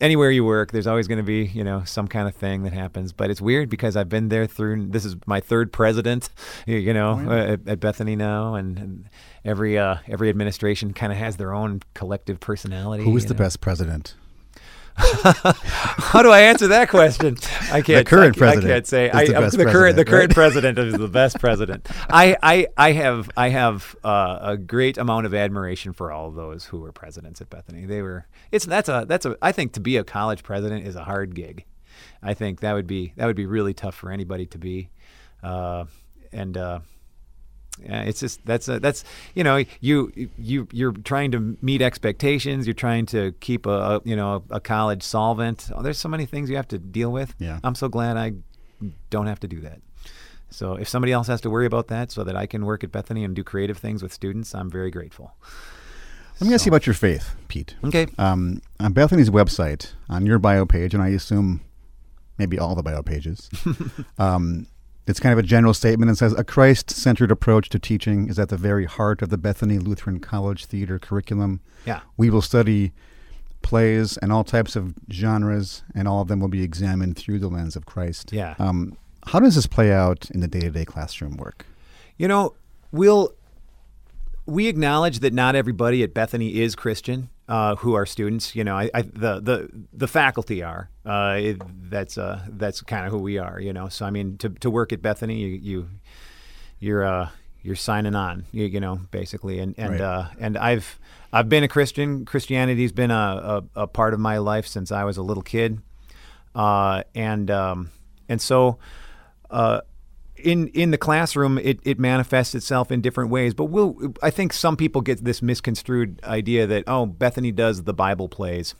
anywhere you work, there's always going to be, you know, some kind of thing that happens. But it's weird because I've been there through. This is my third president, you know, oh, yeah. at, at, Bethany now, and, and every uh, every administration kind of has their own collective personality. Who is the know? best president? How do I answer that question? I can't. The current I, president. I can't say. I, the, the current the current right? president is the best president. I, I I have I have uh, a great amount of admiration for all of those who were presidents at Bethany. They were. It's that's a that's a. I think to be a college president is a hard gig. I think that would be that would be really tough for anybody to be, uh, and. Uh, yeah, it's just that's a, that's you know you you you're trying to meet expectations. You're trying to keep a, a you know a, college solvent. Oh, there's so many things you have to deal with. Yeah, I'm so glad I don't have to do that. So if somebody else has to worry about that, so that I can work at Bethany and do creative things with students, I'm very grateful. Let me so. ask you about your faith, Pete. Okay. Um, on Bethany's website, on your bio page, and I assume maybe all the bio pages, um, it's kind of a general statement and says a Christ centered approach to teaching is at the very heart of the Bethany Lutheran College theater curriculum. Yeah. We will study plays and all types of genres, and all of them will be examined through the lens of Christ. Yeah. Um, how does this play out in the day to day classroom work? You know, we'll we acknowledge that not everybody at Bethany is Christian uh, who are students. You know, I, I, the the the faculty are. Uh, it, that's uh, that's kind of who we are. You know, so I mean, to to work at Bethany, you, you you're uh, you're signing on. You, you know, basically, and and right. uh, and I've I've been a Christian. Christianity's been a, a, a, part of my life since I was a little kid, uh, and um, and so. Uh, in in the classroom it, it manifests itself in different ways but we'll i think some people get this misconstrued idea that oh bethany does the bible plays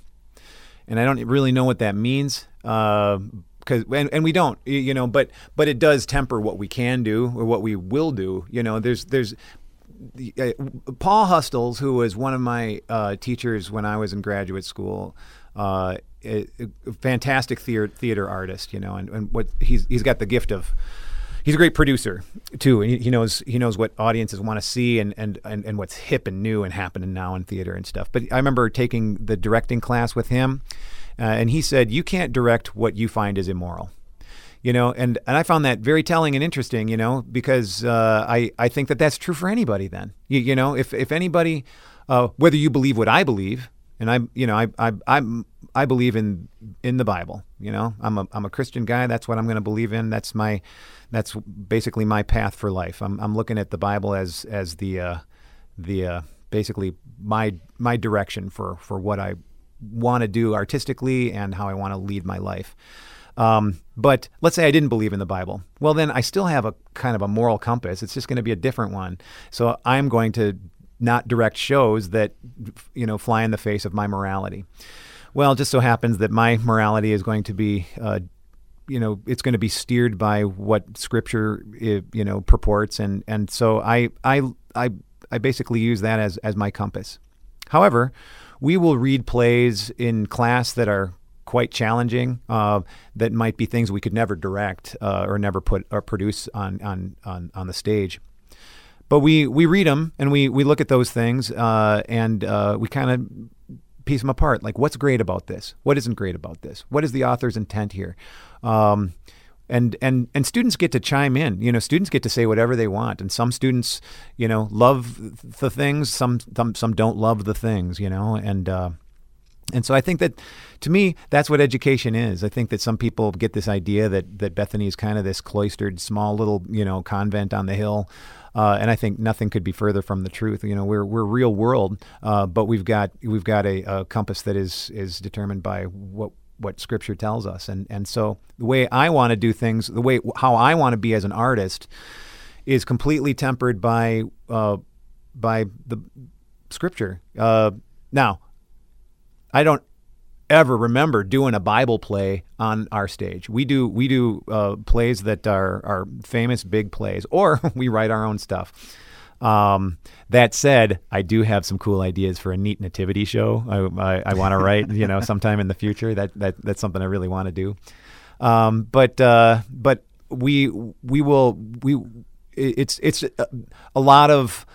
and i don't really know what that means uh, because and, and we don't you know but but it does temper what we can do or what we will do you know there's there's uh, Paul Hustoles, who was one of my uh, teachers when I was in graduate school, uh, a, a fantastic theater, theater artist, you know, and, and what he's he's got the gift of. He's a great producer too, he, he knows he knows what audiences want to see and, and, and, and what's hip and new and happening now in theater and stuff. But I remember taking the directing class with him, uh, and he said, "You can't direct what you find is immoral." you know and and i found that very telling and interesting you know because uh, i i think that that's true for anybody then you, you know if if anybody uh, whether you believe what i believe and i you know i i i'm i believe in in the bible you know i'm a i'm a christian guy that's what i'm going to believe in that's my that's basically my path for life i'm i'm looking at the bible as as the uh the uh basically my my direction for for what i want to do artistically and how i want to lead my life um, but let's say I didn't believe in the Bible. Well, then I still have a kind of a moral compass. It's just going to be a different one. So I'm going to not direct shows that, you know, fly in the face of my morality. Well, it just so happens that my morality is going to be, uh, you know, it's going to be steered by what Scripture, you know, purports, and and so I I I I basically use that as as my compass. However, we will read plays in class that are quite challenging. Uh, that might be things we could never direct uh, or never put or produce on on on, on the stage. But we we read them and we we look at those things uh, and uh, we kind of piece them apart. Like, what's great about this? What isn't great about this? What is the author's intent here? Um, and and and students get to chime in. You know, students get to say whatever they want, and some students, you know, love the things. Some some some don't love the things. You know, and uh, and so I think that, to me, that's what education is. I think that some people get this idea that that Bethany is kind of this cloistered, small little, you know, convent on the hill. Uh, and I think nothing could be further from the truth. You know, we're we're real world, uh, but we've got we've got a, a, compass that is is determined by what what Scripture tells us. And and so the way I want to do things, the way how I want to be as an artist, is completely tempered by uh, by the Scripture. Uh, now, I don't ever remember doing a Bible play on our stage. We do we do uh, plays that are are famous big plays, or we write our own stuff. Um, that said, I do have some cool ideas for a neat nativity show. I, I, I want to write, you know, sometime in the future. That that that's something I really want to do. Um, but uh, but we we will we it's it's a, a lot of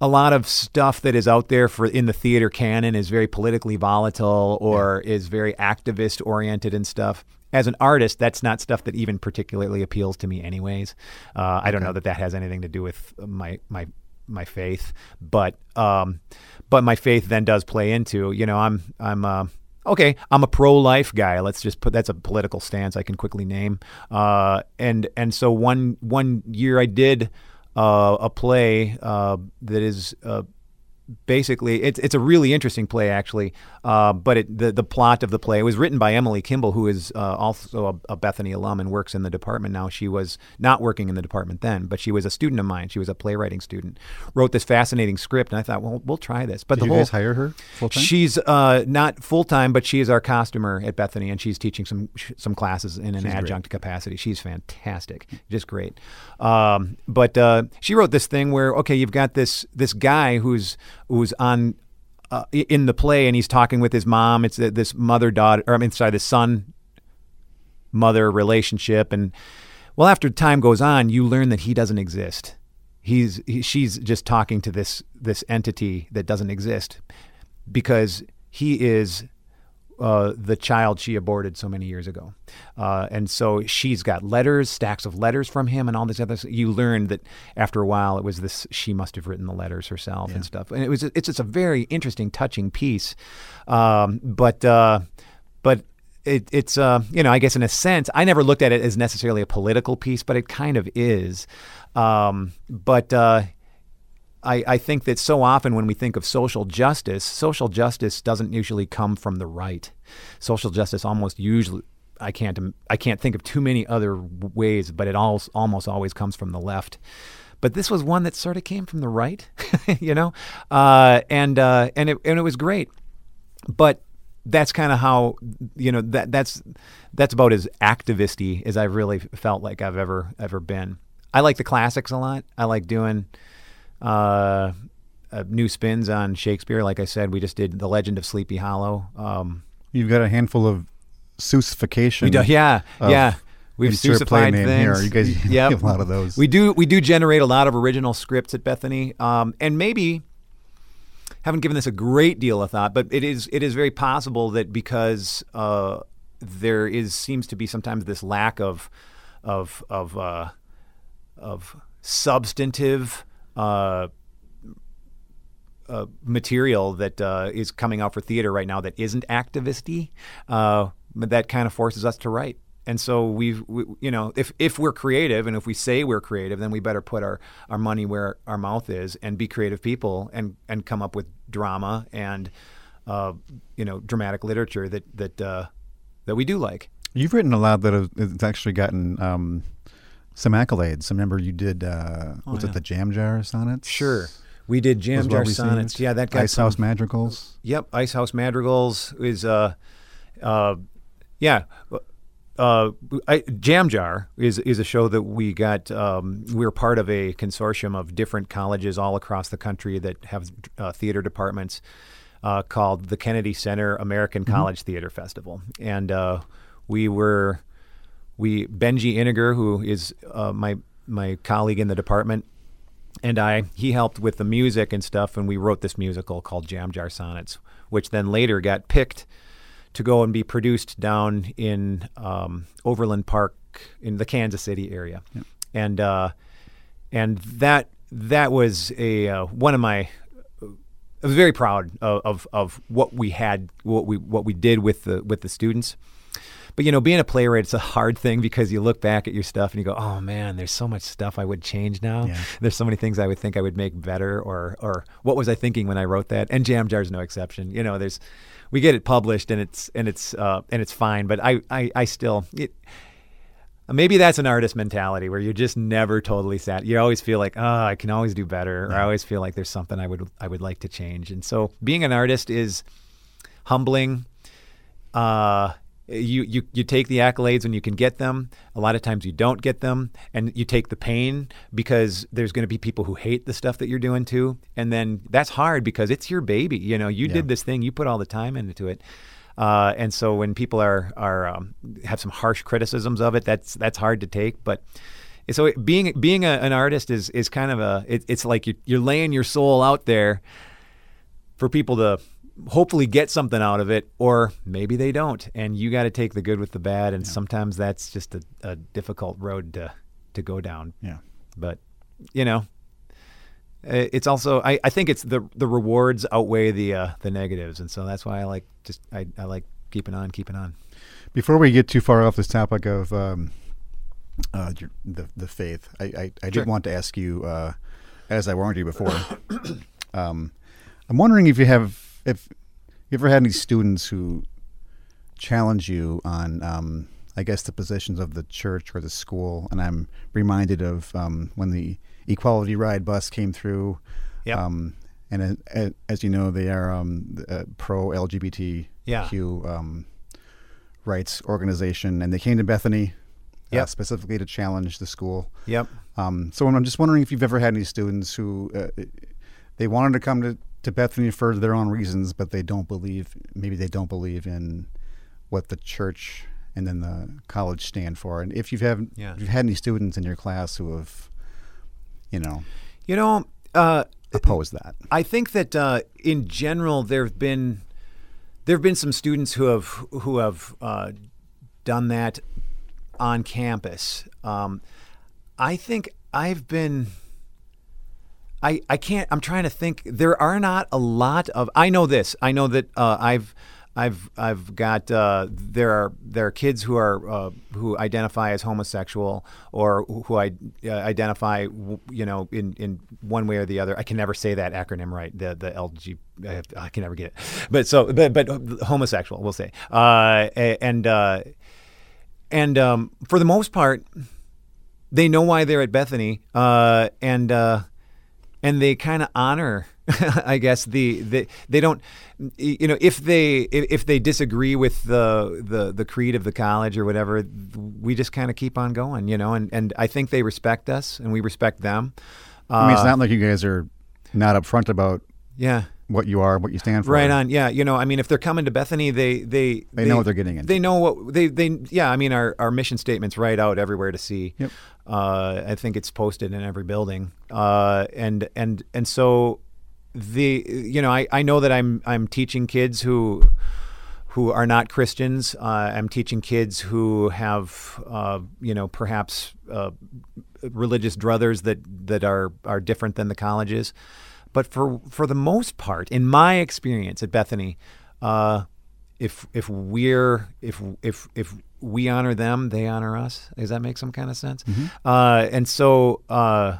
a lot of stuff that is out there for in the theater canon is very politically volatile or yeah. is very activist oriented and stuff. As an artist, that's not stuff that even particularly appeals to me, anyways. Uh, I don't know that that has anything to do with my my my faith, but um, but my faith then does play into you know I'm I'm uh, okay I'm a pro life guy. Let's just put that's a political stance I can quickly name. Uh, and and so one one year I did uh, a play uh, that is uh, basically it's it's a really interesting play actually uh, but it, the the plot of the play was written by Emily Kimball who is uh, also a, a, Bethany alum and works in the department now. She was not working in the department then but she was a student of mine. She was a playwriting student. Wrote this fascinating script and I thought well we'll try this. But Did the you whole, guys hire her full time she's uh, not full time but she is our costumer at Bethany and she's teaching some some classes in an she's adjunct great. capacity. She's fantastic just great. Um, but uh, she wrote this thing where okay you've got this this guy who's who's on uh, in the play and he's talking with his mom. It's this mother daughter, or I mean, sorry, the son mother relationship. And well, after time goes on, you learn that he doesn't exist. He's he, she's just talking to this this entity that doesn't exist because he is uh, the child she aborted so many years ago. Uh, and so she's got letters, stacks of letters from him, and all this other. Stuff. You learn that after a while, it was this. She must have written the letters herself yeah. and stuff. And it was. It's just a very interesting, touching piece. Um, but uh, but it, it's uh, you know I guess in a sense I never looked at it as necessarily a political piece, but it kind of is. Um, but uh, I, I think that so often when we think of social justice, social justice doesn't usually come from the right. Social justice almost usually I can't I can't think of too many other ways, but it all, almost always comes from the left. But this was one that sort of came from the right, you know, uh, and uh, and it and it was great. But that's kind of how you know that that's that's about as activisty as I've really felt like I've ever ever been. I like the classics a lot. I like doing uh, uh, new spins on Shakespeare. Like I said, we just did The Legend of Sleepy Hollow. Um, You've got a handful of Seussification. we do, yeah, yeah. We've Seussified things. here. You guys Yep. have a lot of those. We do we do generate a lot of original scripts at Bethany, um, and maybe haven't given this a great deal of thought, but it is it is very possible that because uh, there is seems to be sometimes this lack of of of uh, of substantive. Uh, uh, material that uh, is coming out for theater right now that isn't activisty, uh, that kind of forces us to write. And so we've, we, you know, if if we're creative and if we say we're creative, then we better put our, our money where our mouth is and be creative people and and come up with drama and, uh, you know, dramatic literature that that uh, that we do like. You've written a lot that has actually gotten um, some accolades. I remember you did, uh, was yeah. it the Jam Jar Sonnets? Sure, we did Jam Jar. Sonnets. Yeah, that got Ice some- House Madrigals. Yep, Ice House Madrigals is uh, uh, yeah. Uh, I, Jam Jar is is a show that we got. Um, we're part of a consortium of different colleges all across the country that have uh, theater departments uh, called the Kennedy Center American College Theater Festival, and uh, we were we Benji Iniger, who is uh, my my colleague in the department, and I he helped with the music and stuff, and we wrote this musical called Jam Jar Sonnets, which then later got picked to go and be produced down in um, Overland Park in the Kansas City area, and uh, and that that was a uh, one of my. I was very proud of, of of what we had, what we what we did with the with the students. But you know, being a playwright, it's a hard thing because you look back at your stuff and you go, "Oh man, there's so much stuff I would change now. Yeah. There's so many things I would think I would make better, or or what was I thinking when I wrote that?" And Jam Jar's no exception. You know, there's we get it published and it's and it's uh, and it's fine, but I I, I still it, maybe that's an artist mentality where you're just never totally sat. You always feel like, oh, I can always do better, or I always feel like there's something I would I would like to change. And so, being an artist is humbling. Uh, you, you you take the accolades when you can get them. A lot of times you don't get them, and you take the pain because there's going to be people who hate the stuff that you're doing too. And then that's hard because it's your baby. You know, you did this thing, you put all the time into it. Uh, and so when people are are um, have some harsh criticisms of it, that's that's hard to take. But so being being a, an artist is is kind of a it, it's like you're, you're laying your soul out there for people to hopefully get something out of it, or maybe they don't, and you got to take the good with the bad. And sometimes that's just a, a difficult road to to go down. Yeah. But you know, it's also I, I think it's the the rewards outweigh the uh, the negatives, and so that's why I like just I, I like keeping on, keeping on. Before we get too far off this topic of um, uh, your, the the faith, I I, I Sure. did want to ask you, uh, as I warned you before. um, I'm wondering if you have if you ever had any students who challenge you on, um, I guess, the positions of the church or the school, and I'm reminded of um, when the Equality Ride bus came through. Yep. Um, and as, as, as you know, they are um, uh, pro LGBTQ Yeah. um, rights organization, and they came to Bethany uh, Yep. specifically to challenge the school. Yep. Um, so I'm just wondering if you've ever had any students who uh, they wanted to come to, to Bethany for their own reasons, but they don't believe maybe they don't believe in what the church and then the college stand for. And if you've had Yeah. if you've had any students in your class who have, you know, You know, uh, opposed that. I think that uh, in general there have been there have been some students who have who have uh, done that on campus. Um, I think I've been. I, I can't. I'm trying to think. There are not a lot of. I know this. I know that uh, I've I've I've got uh, there are there are kids who are uh, who identify as homosexual or who I uh, identify you know in, in one way or the other. I can never say that acronym right. The the LG I I can never get it. But so but but homosexual we'll say. Uh, and uh, and um, for the most part, they know why they're at Bethany, uh, and and they kind of honor, I guess the, the they don't, you know, if they if, they disagree with the, the the creed of the college or whatever, we just kind of keep on going, you know, and and I think they respect us and we respect them. I mean, it's Uh, not like you guys are not upfront about Yeah. What you are, what you stand for. Right on. Yeah. You know, I mean, if they're coming to Bethany, they they They know what they're getting into. They know what they they. Yeah. I mean, our our mission statement's right out everywhere to see. Yep. Uh, I think it's posted in every building. Uh, and and and so the you know I, I know that I'm I'm teaching kids who who are not Christians. Uh, I'm teaching kids who have uh, you know perhaps uh, religious druthers that that are are different than the colleges. But for for the most part, in my experience at Bethany, uh, if if we're if if if we honor them, they honor us. Does that make some kind of sense? Uh, and so uh,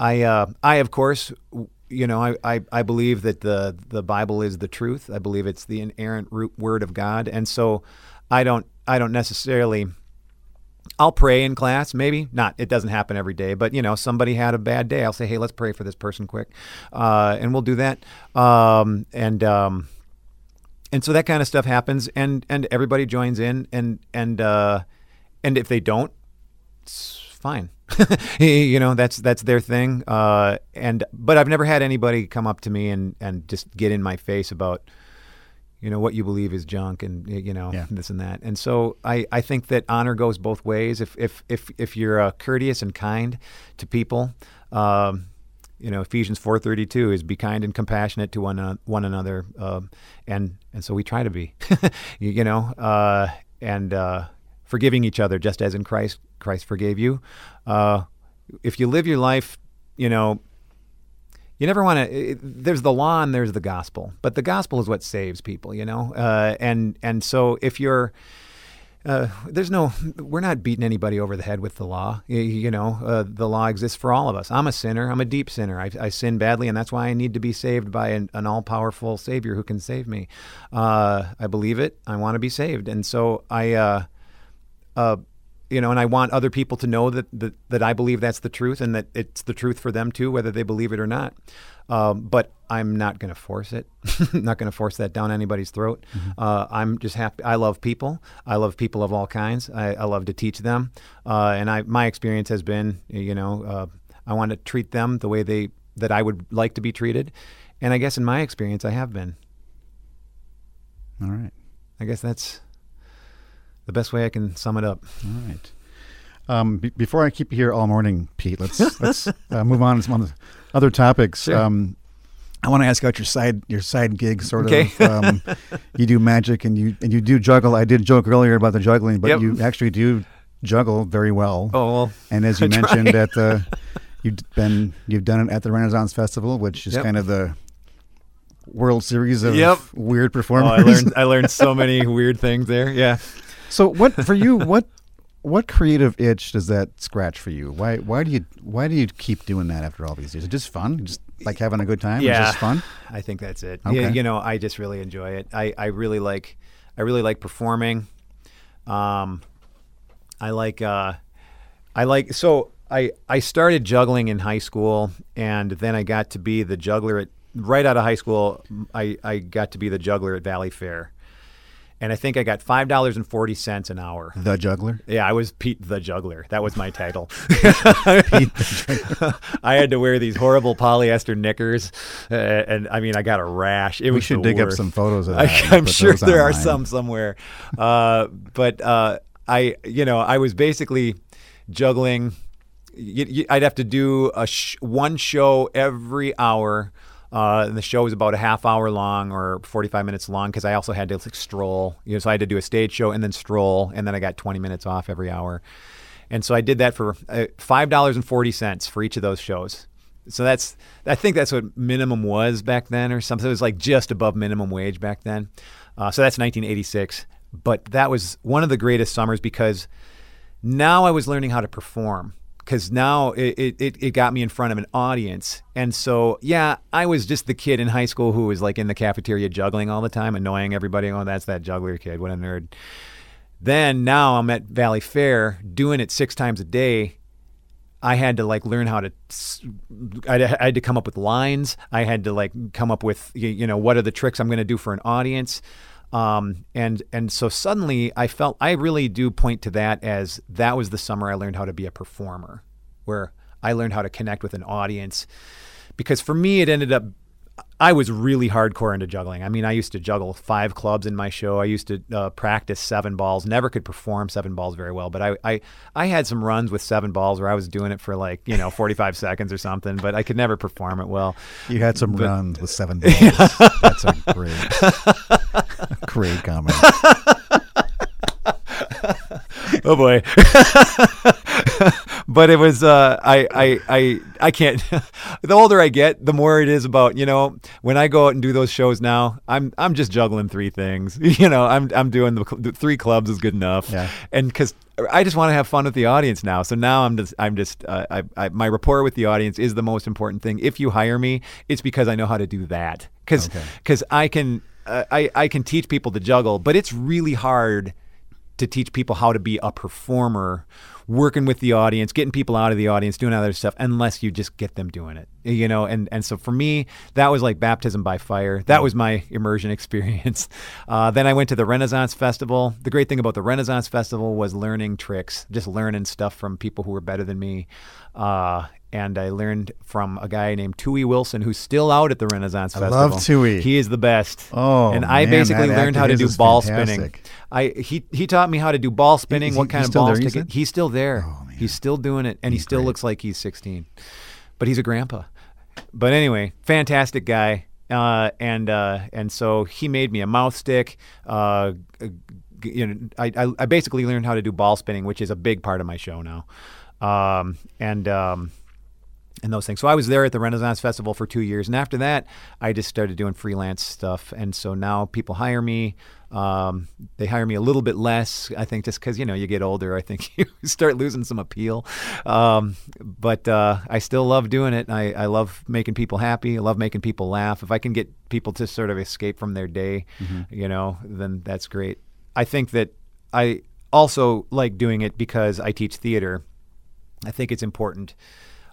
I uh, I of course you know I, I, I believe that the the Bible is the truth. I believe it's the inerrant root word of God, and so I don't I don't necessarily. I'll pray in class, maybe not. It doesn't happen every day, but you know, somebody had a bad day. I'll say, "Hey, let's pray for this person quick," uh, and we'll do that. Um, and um, and so that kind of stuff happens, and and everybody joins in, and and uh, and if they don't, it's fine. you know, that's that's their thing. Uh, and but I've never had anybody come up to me and and just get in my face about you know what you believe is junk and you know Yeah. this and that. And so I, I think that honor goes both ways. If if if, if you're uh, courteous and kind to people um, you know Ephesians 4:32 is be kind and compassionate to one uh, one another um, and and so we try to be you, you know uh, and uh, forgiving each other just as in Christ Christ forgave you. Uh, if you live your life you know you never want to there's the law and there's the gospel but the gospel is what saves people you know? Uh, and and so if you're uh, there's no we're not beating anybody over the head with the law you, you know? Uh, the law exists for all of us. I'm a sinner. I'm a deep sinner. I, I sin badly and that's why i need to be saved by an, an all-powerful savior who can save me. Uh, i believe it. I want to be saved. And so i uh, uh, you know, and I want other people to know that, that that I believe that's the truth and that it's the truth for them too, whether they believe it or not. Um, but I'm not going to force it. not going to force that down anybody's throat. Uh, I'm just happy. I love people. I love people of all kinds. I, I love to teach them, uh, and I my experience has been, you know, uh, I want to treat them the way they that I would like to be treated, and I guess in my experience, I have been. All right. I guess that's the best way I can sum it up. All right. Um, be- before I keep you here all morning, Pete, let's let's uh, move on to some other, topics. Sure. Um, I want to ask about your side your side gig, sort Okay. of. Um, you do magic and you and you do juggle. I did joke earlier about the juggling, but Yep. you actually do juggle very well. Oh well, And as you I mentioned, try. at the you've been you've done it at the Renaissance Festival, which is Yep. kind of the World Series of Yep. weird Oh. I learned I learned so many weird things there. Yeah. So what for you? What what creative itch does that scratch for you? Why why do you why do you keep doing that after all these years? Is it just fun? Just like having a good time? It's Yeah. just fun. I think that's it. Okay. Yeah, you know, I just really enjoy it. I, I really like I really like performing. Um I like uh I like so I I started juggling in high school and then I got to be the juggler at right out of high school I, I got to be the juggler at Valleyfair. And I think I got five dollars and forty cents an hour. The juggler. Yeah, I was Pete the Juggler. That was my title. I had to wear these horrible polyester knickers, uh, and I mean, I got a rash. It We should dig up some photos of that. and I'm sure there are some somewhere, uh, but uh, I, you know, I was basically juggling. I'd have to do a sh- one show every hour. Uh, and the show was about a half hour long or 45 minutes long because I also had to like, stroll. You know, so I had to do a stage show and then stroll, and then I got 20 minutes off every hour. And so I did that for uh, five dollars and forty cents for each of those shows. So that's I think that's what minimum was back then, or something. It was like just above minimum wage back then. Uh, so that's 1986. But that was one of the greatest summers because now I was learning how to perform. Because now it, it, it, got me in front of an audience. And so, yeah, I was just the kid in high school who was like in the cafeteria juggling all the time, annoying everybody. Oh, that's that juggler kid. What a nerd. Then now I'm at Valleyfair doing it six times a day. I had to like learn how to. I had to come up with lines. I had to like come up with you know what are the tricks I'm going to do for an audience. Um, and and so suddenly I felt I really do point to that as that was the summer I learned how to be a performer, where I learned how to connect with an audience. Because for me it ended up I was really hardcore into juggling. I mean, I used to juggle five clubs in my show. I used to uh, practice seven balls. Never could perform seven balls very well, but I, I I had some runs with seven balls where I was doing it for like you know 45 seconds or something, but I could never perform it well. You had some runs with seven balls. That's a great, great comment. oh boy. but it was uh, I, I I I can't the older I get, the more it is about, you know, when I go out and do those shows now, I'm I'm just juggling three things. You know, I'm I'm doing the, the three clubs is good enough. Yeah. And cuz I just want to have fun with the audience now. So now I'm just I'm just uh, I, I my rapport with the audience is the most important thing. If you hire me, it's because I know how to do that. Cuz Okay. cuz I can uh, I I can teach people to juggle, but it's really hard to teach people how to be a performer, working with the audience, getting people out of the audience, doing other stuff, unless you just get them doing it. You know, and and so for me, that was like baptism by fire. That was my immersion experience. Uh, then I went to the Renaissance Festival. The great thing about the Renaissance Festival was learning tricks, just learning stuff from people who were better than me. Uh, and I learned from a guy named Tui Wilson, who's still out at the Renaissance I Festival. love Tui. He is the best. Oh, and I man, basically learned how to do ball fantastic. spinning. I he he taught me how to do ball spinning, he- what kind of still there, balls to get. He's still there. Oh, he's still doing it, and he still great. looks like he's 16. But he's a grandpa. But anyway, fantastic guy. Uh, and uh, and so he made me a mouth stick. Uh, you know, I, I I basically learned how to do ball spinning, which is a big part of my show now. Um, and um, and those things. So I was there at the Renaissance Festival for two years, and after that, I just started doing freelance stuff. And so now people hire me. Um, they hire me a little bit less, I think, just because you know you get older. I think you start losing some appeal. Um, but uh, I still love doing it. I, I love making people happy. I love making people laugh. If I can get people to sort of escape from their day, you know, then that's great. I think that I also like doing it because I teach theater. I think it's important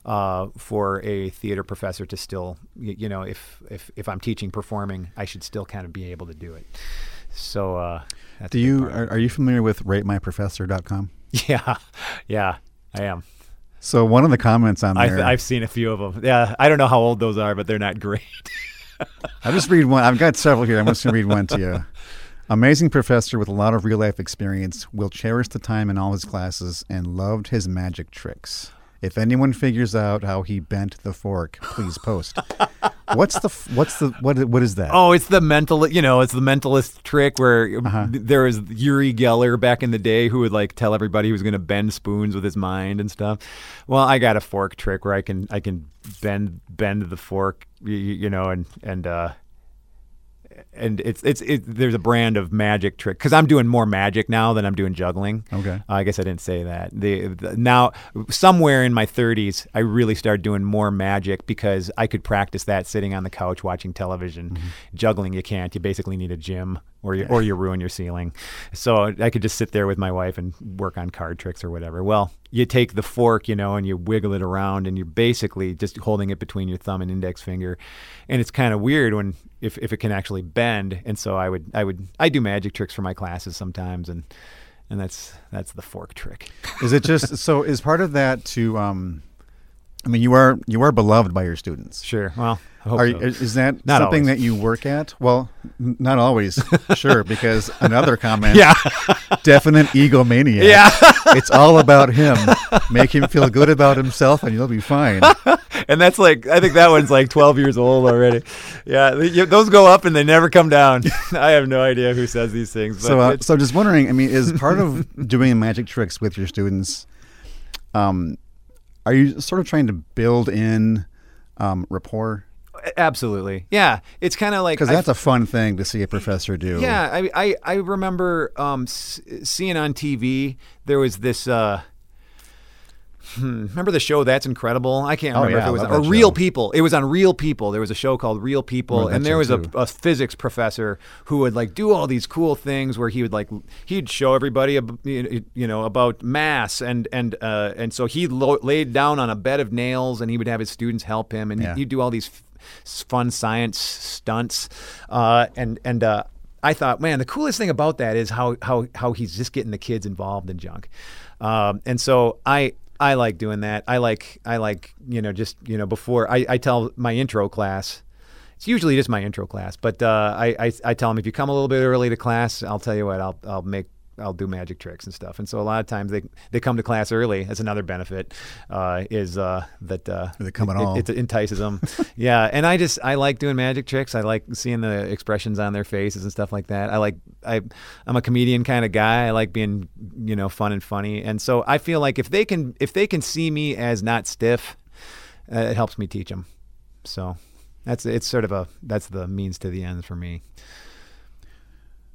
uh, for a theater professor to still, y- you know, if, if if I'm teaching performing, I should still kind of be able to do it. So, uh, Do you are, are you familiar with ratemyprofessor.com? Yeah, yeah, I am. So one of the comments on I there, th- I've seen a few of them. Yeah, I don't know how old those are, but they're not great. I'll just read one. I've got several here. I'm just going to read one to you. Amazing professor with a lot of real life experience will cherish the time in all his classes and loved his magic tricks. If anyone figures out how he bent the fork, please post. what's the what's the what what is that? Oh, it's the mental, you know, it's the mentalist trick where Uh-huh. there was Uri Geller back in the day who would like tell everybody he was going to bend spoons with his mind and stuff. Well, I got a fork trick where I can I can bend bend the fork, you, you know, and and uh and it's it's it, there's a brand of magic trick because I'm doing more magic now than I'm doing juggling. Okay. Uh, I guess I didn't say that. The, the now somewhere in my 30s, I really started doing more magic because I could practice that sitting on the couch watching television. Juggling, you can't. You basically need a gym, or you or you ruin your ceiling. So I could just sit there with my wife and work on card tricks or whatever. Well, you take the fork, you know, and you wiggle it around, and you're basically just holding it between your thumb and index finger, and it's kind of weird when if, if it can actually bend. And so I would I would I do magic tricks for my classes sometimes, and and that's that's the fork trick. Is it just so? Is part of that to? Um, I mean, you are you are beloved by your students. Sure. Well, I hope Are, so. is that Not something always. that you work at? Well, n- not always. sure, because another comment. yeah. Definite egomaniac. Yeah. it's all about him. Make him feel good about himself, and you'll be fine. and that's like I think that one's like 12 years old already. Yeah, those go up and they never come down. I have no idea who says these things. But So, uh, so just wondering. I mean, is part of doing magic tricks with your students, um, are you sort of trying to build in um, rapport? absolutely, yeah. It's kind of like Because that's a fun thing to see a professor do. Yeah, I I, I remember um, s- seeing on TV there was this. Uh, hmm, remember the show That's Incredible? I can't remember Oh, remember yeah, if it was love or Real show. People. It was on Real People. There was a show called Real People, and there was a, a physics professor who would like do all these cool things where he would like he'd show everybody you know about mass and and uh, and so he lo- laid down on a bed of nails and he would have his students help him and Yeah. he'd do all these f- fun science stunts uh, and and uh, I thought, man, the coolest thing about that is how how how he's just getting the kids involved in junk, um, and so I. I like doing that. I like I like you know just you know before I, I tell my intro class. It's usually just my intro class, but uh, I, I I tell them if you come a little bit early to class, I'll tell you what I'll I'll make I'll do magic tricks and stuff. And so a lot of times they they come to class early. That's another benefit uh, is uh, that uh, They come at it, all. it, it entices them. yeah, and I just I like doing magic tricks. I like seeing the expressions on their faces and stuff like that. I like I I'm a comedian kind of guy. I like being you know fun and funny. And so I feel like if they can if they can see me as not stiff, uh, it helps me teach them. So that's it's sort of a that's the means to the end for me.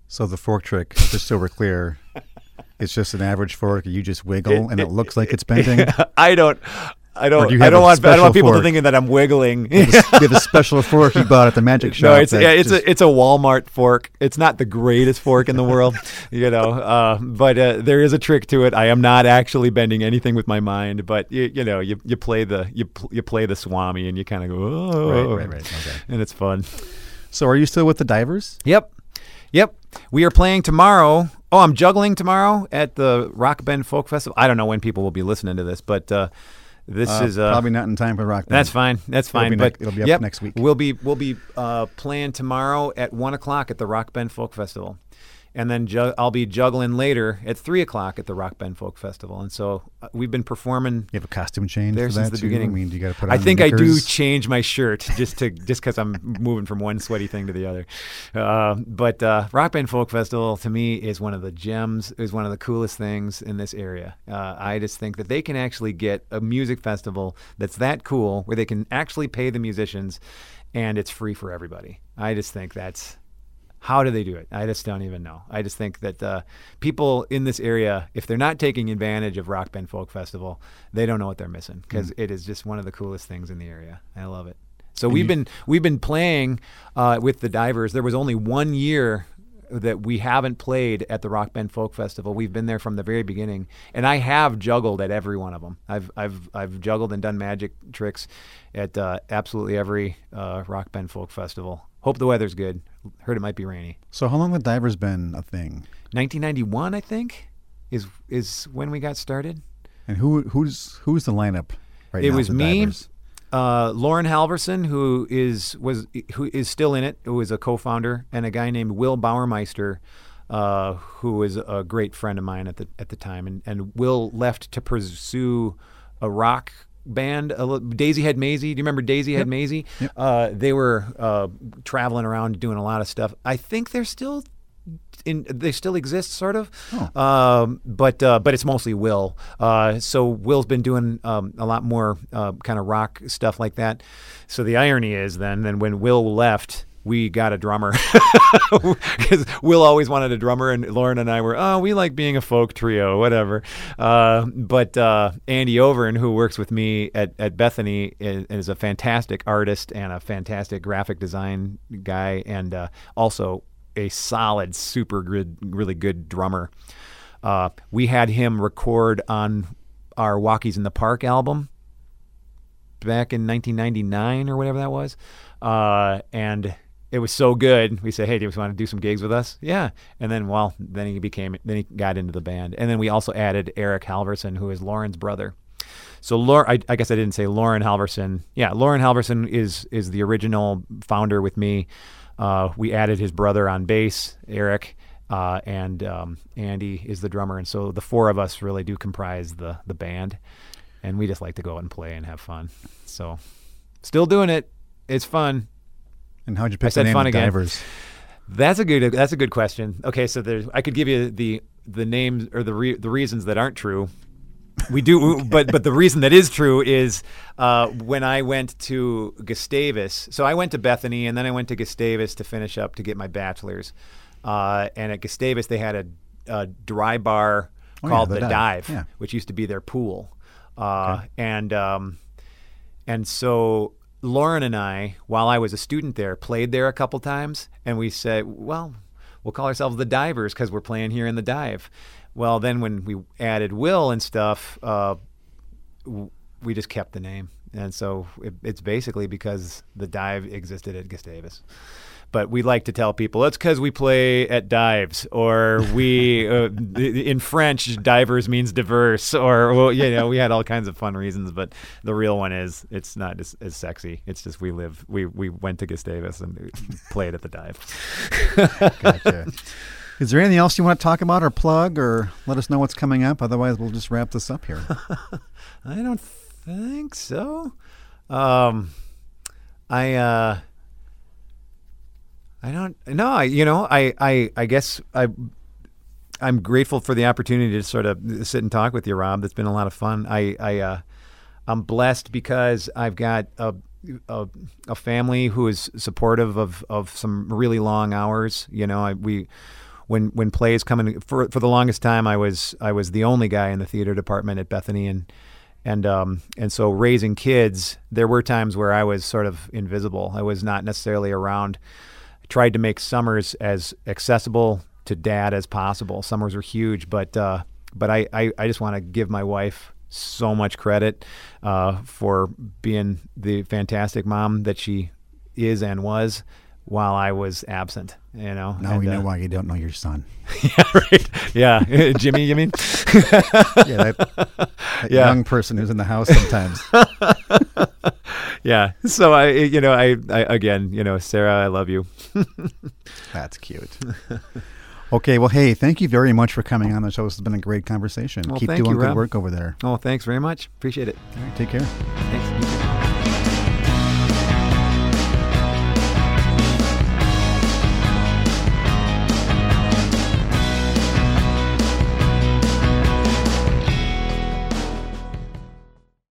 So the fork trick, just so we're clear, it's just an average fork. You just wiggle, and it looks like it's bending. I don't. I don't. do I don't want. I don't want people fork? thinking that I'm wiggling. you have a special fork you bought at the magic shop. no, it's yeah, it's just- a it's a Walmart fork. It's not the greatest fork in the world, you know. Uh, but uh, there is a trick to it. I am not actually bending anything with my mind, but you, you know, you, you play the you pl- you play the swami and you kind of go, oh, Right, right, right. Okay. and it's fun. So are you still with the divers? Yep. Yep. We are playing tomorrow. Oh, I'm juggling tomorrow at the Rock Bend Folk Festival. I don't know when people will be listening to this, but uh, this Uh, is uh, probably not in time for rock. Bend. that's fine. That's It'll fine. be but nec- it'll be up yep, next week. We'll be we'll be uh, playing tomorrow at one o'clock at the Rock Bend Folk Festival, and then ju- I'll be juggling later at three o'clock at the Rock Bend Folk Festival. And so uh, we've been performing You have a costume change there for since that the too? beginning. I mean, do you got to put I think I do change my shirt just to just because I'm moving from one sweaty thing to the other. Uh, but uh, Rock Bend Folk Festival to me is one of the gems. Is one of the coolest things in this area. Uh, I just think that they can actually get a music festival that's that cool where they can actually pay the musicians, and it's free for everybody. I just think that's how do they do it? I just don't even know. I just think that uh, people in this area, if they're not taking advantage of Rock Bend Folk Festival, they don't know what they're missing because it is just one of the coolest things in the area. I love it. So we've been we've been playing uh, with the divers. There was only one year that we haven't played at the Rock Bend Folk Festival. We've been there from the very beginning, and I have juggled at every one of them. I've I've I've juggled and done magic tricks at uh, absolutely every uh, Rock Bend Folk Festival. Hope the weather's good. Heard it might be rainy. So how long have the divers been a thing? 1991, I think, is is when we got started. And who who's who's the lineup right It now? was me, uh, Lauren Halverson, who is was who is still in it, who was a co-founder, and a guy named Will Bauermeister, uh, who was a great friend of mine at the at the time, and and Will left to pursue a rock band. A Daisy Head Maisie. Do you remember Daisy Head Maisie? Uh, they were uh, traveling around doing a lot of stuff. I think they're still. In, they still exist, sort of, um, but uh, but it's mostly Will. Uh, so Will's been doing um, a lot more uh, kind of rock stuff like that. So the irony is then, then when Will left, we got a drummer because Will always wanted a drummer, and Lauren and I were, oh, we like being a folk trio, whatever. Uh, but uh, Andy Overn, who works with me at, at Bethany, is, is a fantastic artist and a fantastic graphic design guy, and uh, also a solid, super good, really good drummer. Uh, we had him record on our Walkies in the Park album back in 1999 or whatever that was. Uh, and it was so good. We said, "Hey, do you want to do some gigs with us?" Yeah. And then, well, then he became, then he got into the band. And then we also added Eric Halverson, who is Lauren's brother. So, Lauren, I, I guess I didn't say Lauren Halverson. Yeah, Lauren Halverson is is the original founder with me. Uh, we added his brother on bass, Eric. Uh, and um, Andy is the drummer, and so the four of us really do comprise the the band, and we just like to go out and play and have fun. So, still doing it. It's fun. And how'd you pick said the name fun of again. divers? That's a good. That's a good question. Okay, so there's. I could give you the the names or the re, the reasons that aren't true. We do, but but the reason that is true is uh, when I went to Gustavus. So I went to Bethany, and then I went to Gustavus to finish up to get my bachelor's. Uh, and at Gustavus, they had a, a dry bar Oh, yeah, called the the, Dive. Dive, Yeah. which used to be their pool. Uh, And um, and so Lauren and I, while I was a student there, played there a couple times, and we said, well, we'll call ourselves the Divers because we're playing here in the dive. Well, then when we added Will and stuff, uh, we just kept the name. and so it, it's basically because the dive existed at Gustavus but we like to tell people it's because we play at dives or we uh, in french divers means diverse or well, you know we had all kinds of fun reasons but the real one is it's not as, as sexy. It's just we live we we went to gustavus and played at the dive. Gotcha. Is there anything else you want to talk about or plug or let us know what's coming up? Otherwise we'll just wrap this up here. I don't think so. Um i uh I don't no, I you know, I I I guess I I'm grateful for the opportunity to sort of sit and talk with you, Rob. That's been a lot of fun. I I uh, I'm blessed because I've got a, a, a family who is supportive of of some really long hours. You know, I, we when when plays come in for for the longest time, I was I was the only guy in the theater department at Bethany and. And um, and so raising kids, there were times where I was sort of invisible. I was not necessarily around tried to make summers as accessible to dad as possible. Summers were huge, but uh, but I, I, I just want to give my wife so much credit uh, for being the fantastic mom that she is and was while I was absent. You know. Now and, we know uh, why you don't know your son. yeah, right. Yeah, Jimmy. You mean? yeah, that, that Yeah. young person who's in the house sometimes. Yeah. So I, you know, I, I again, you know, Sarah, I love you. That's cute. Okay, well, hey, thank you very much for coming on the show. This has been a great conversation. Well, Keep doing you, good Rob. work over there. Oh, thanks very much. Appreciate it. All right, take care. Thanks.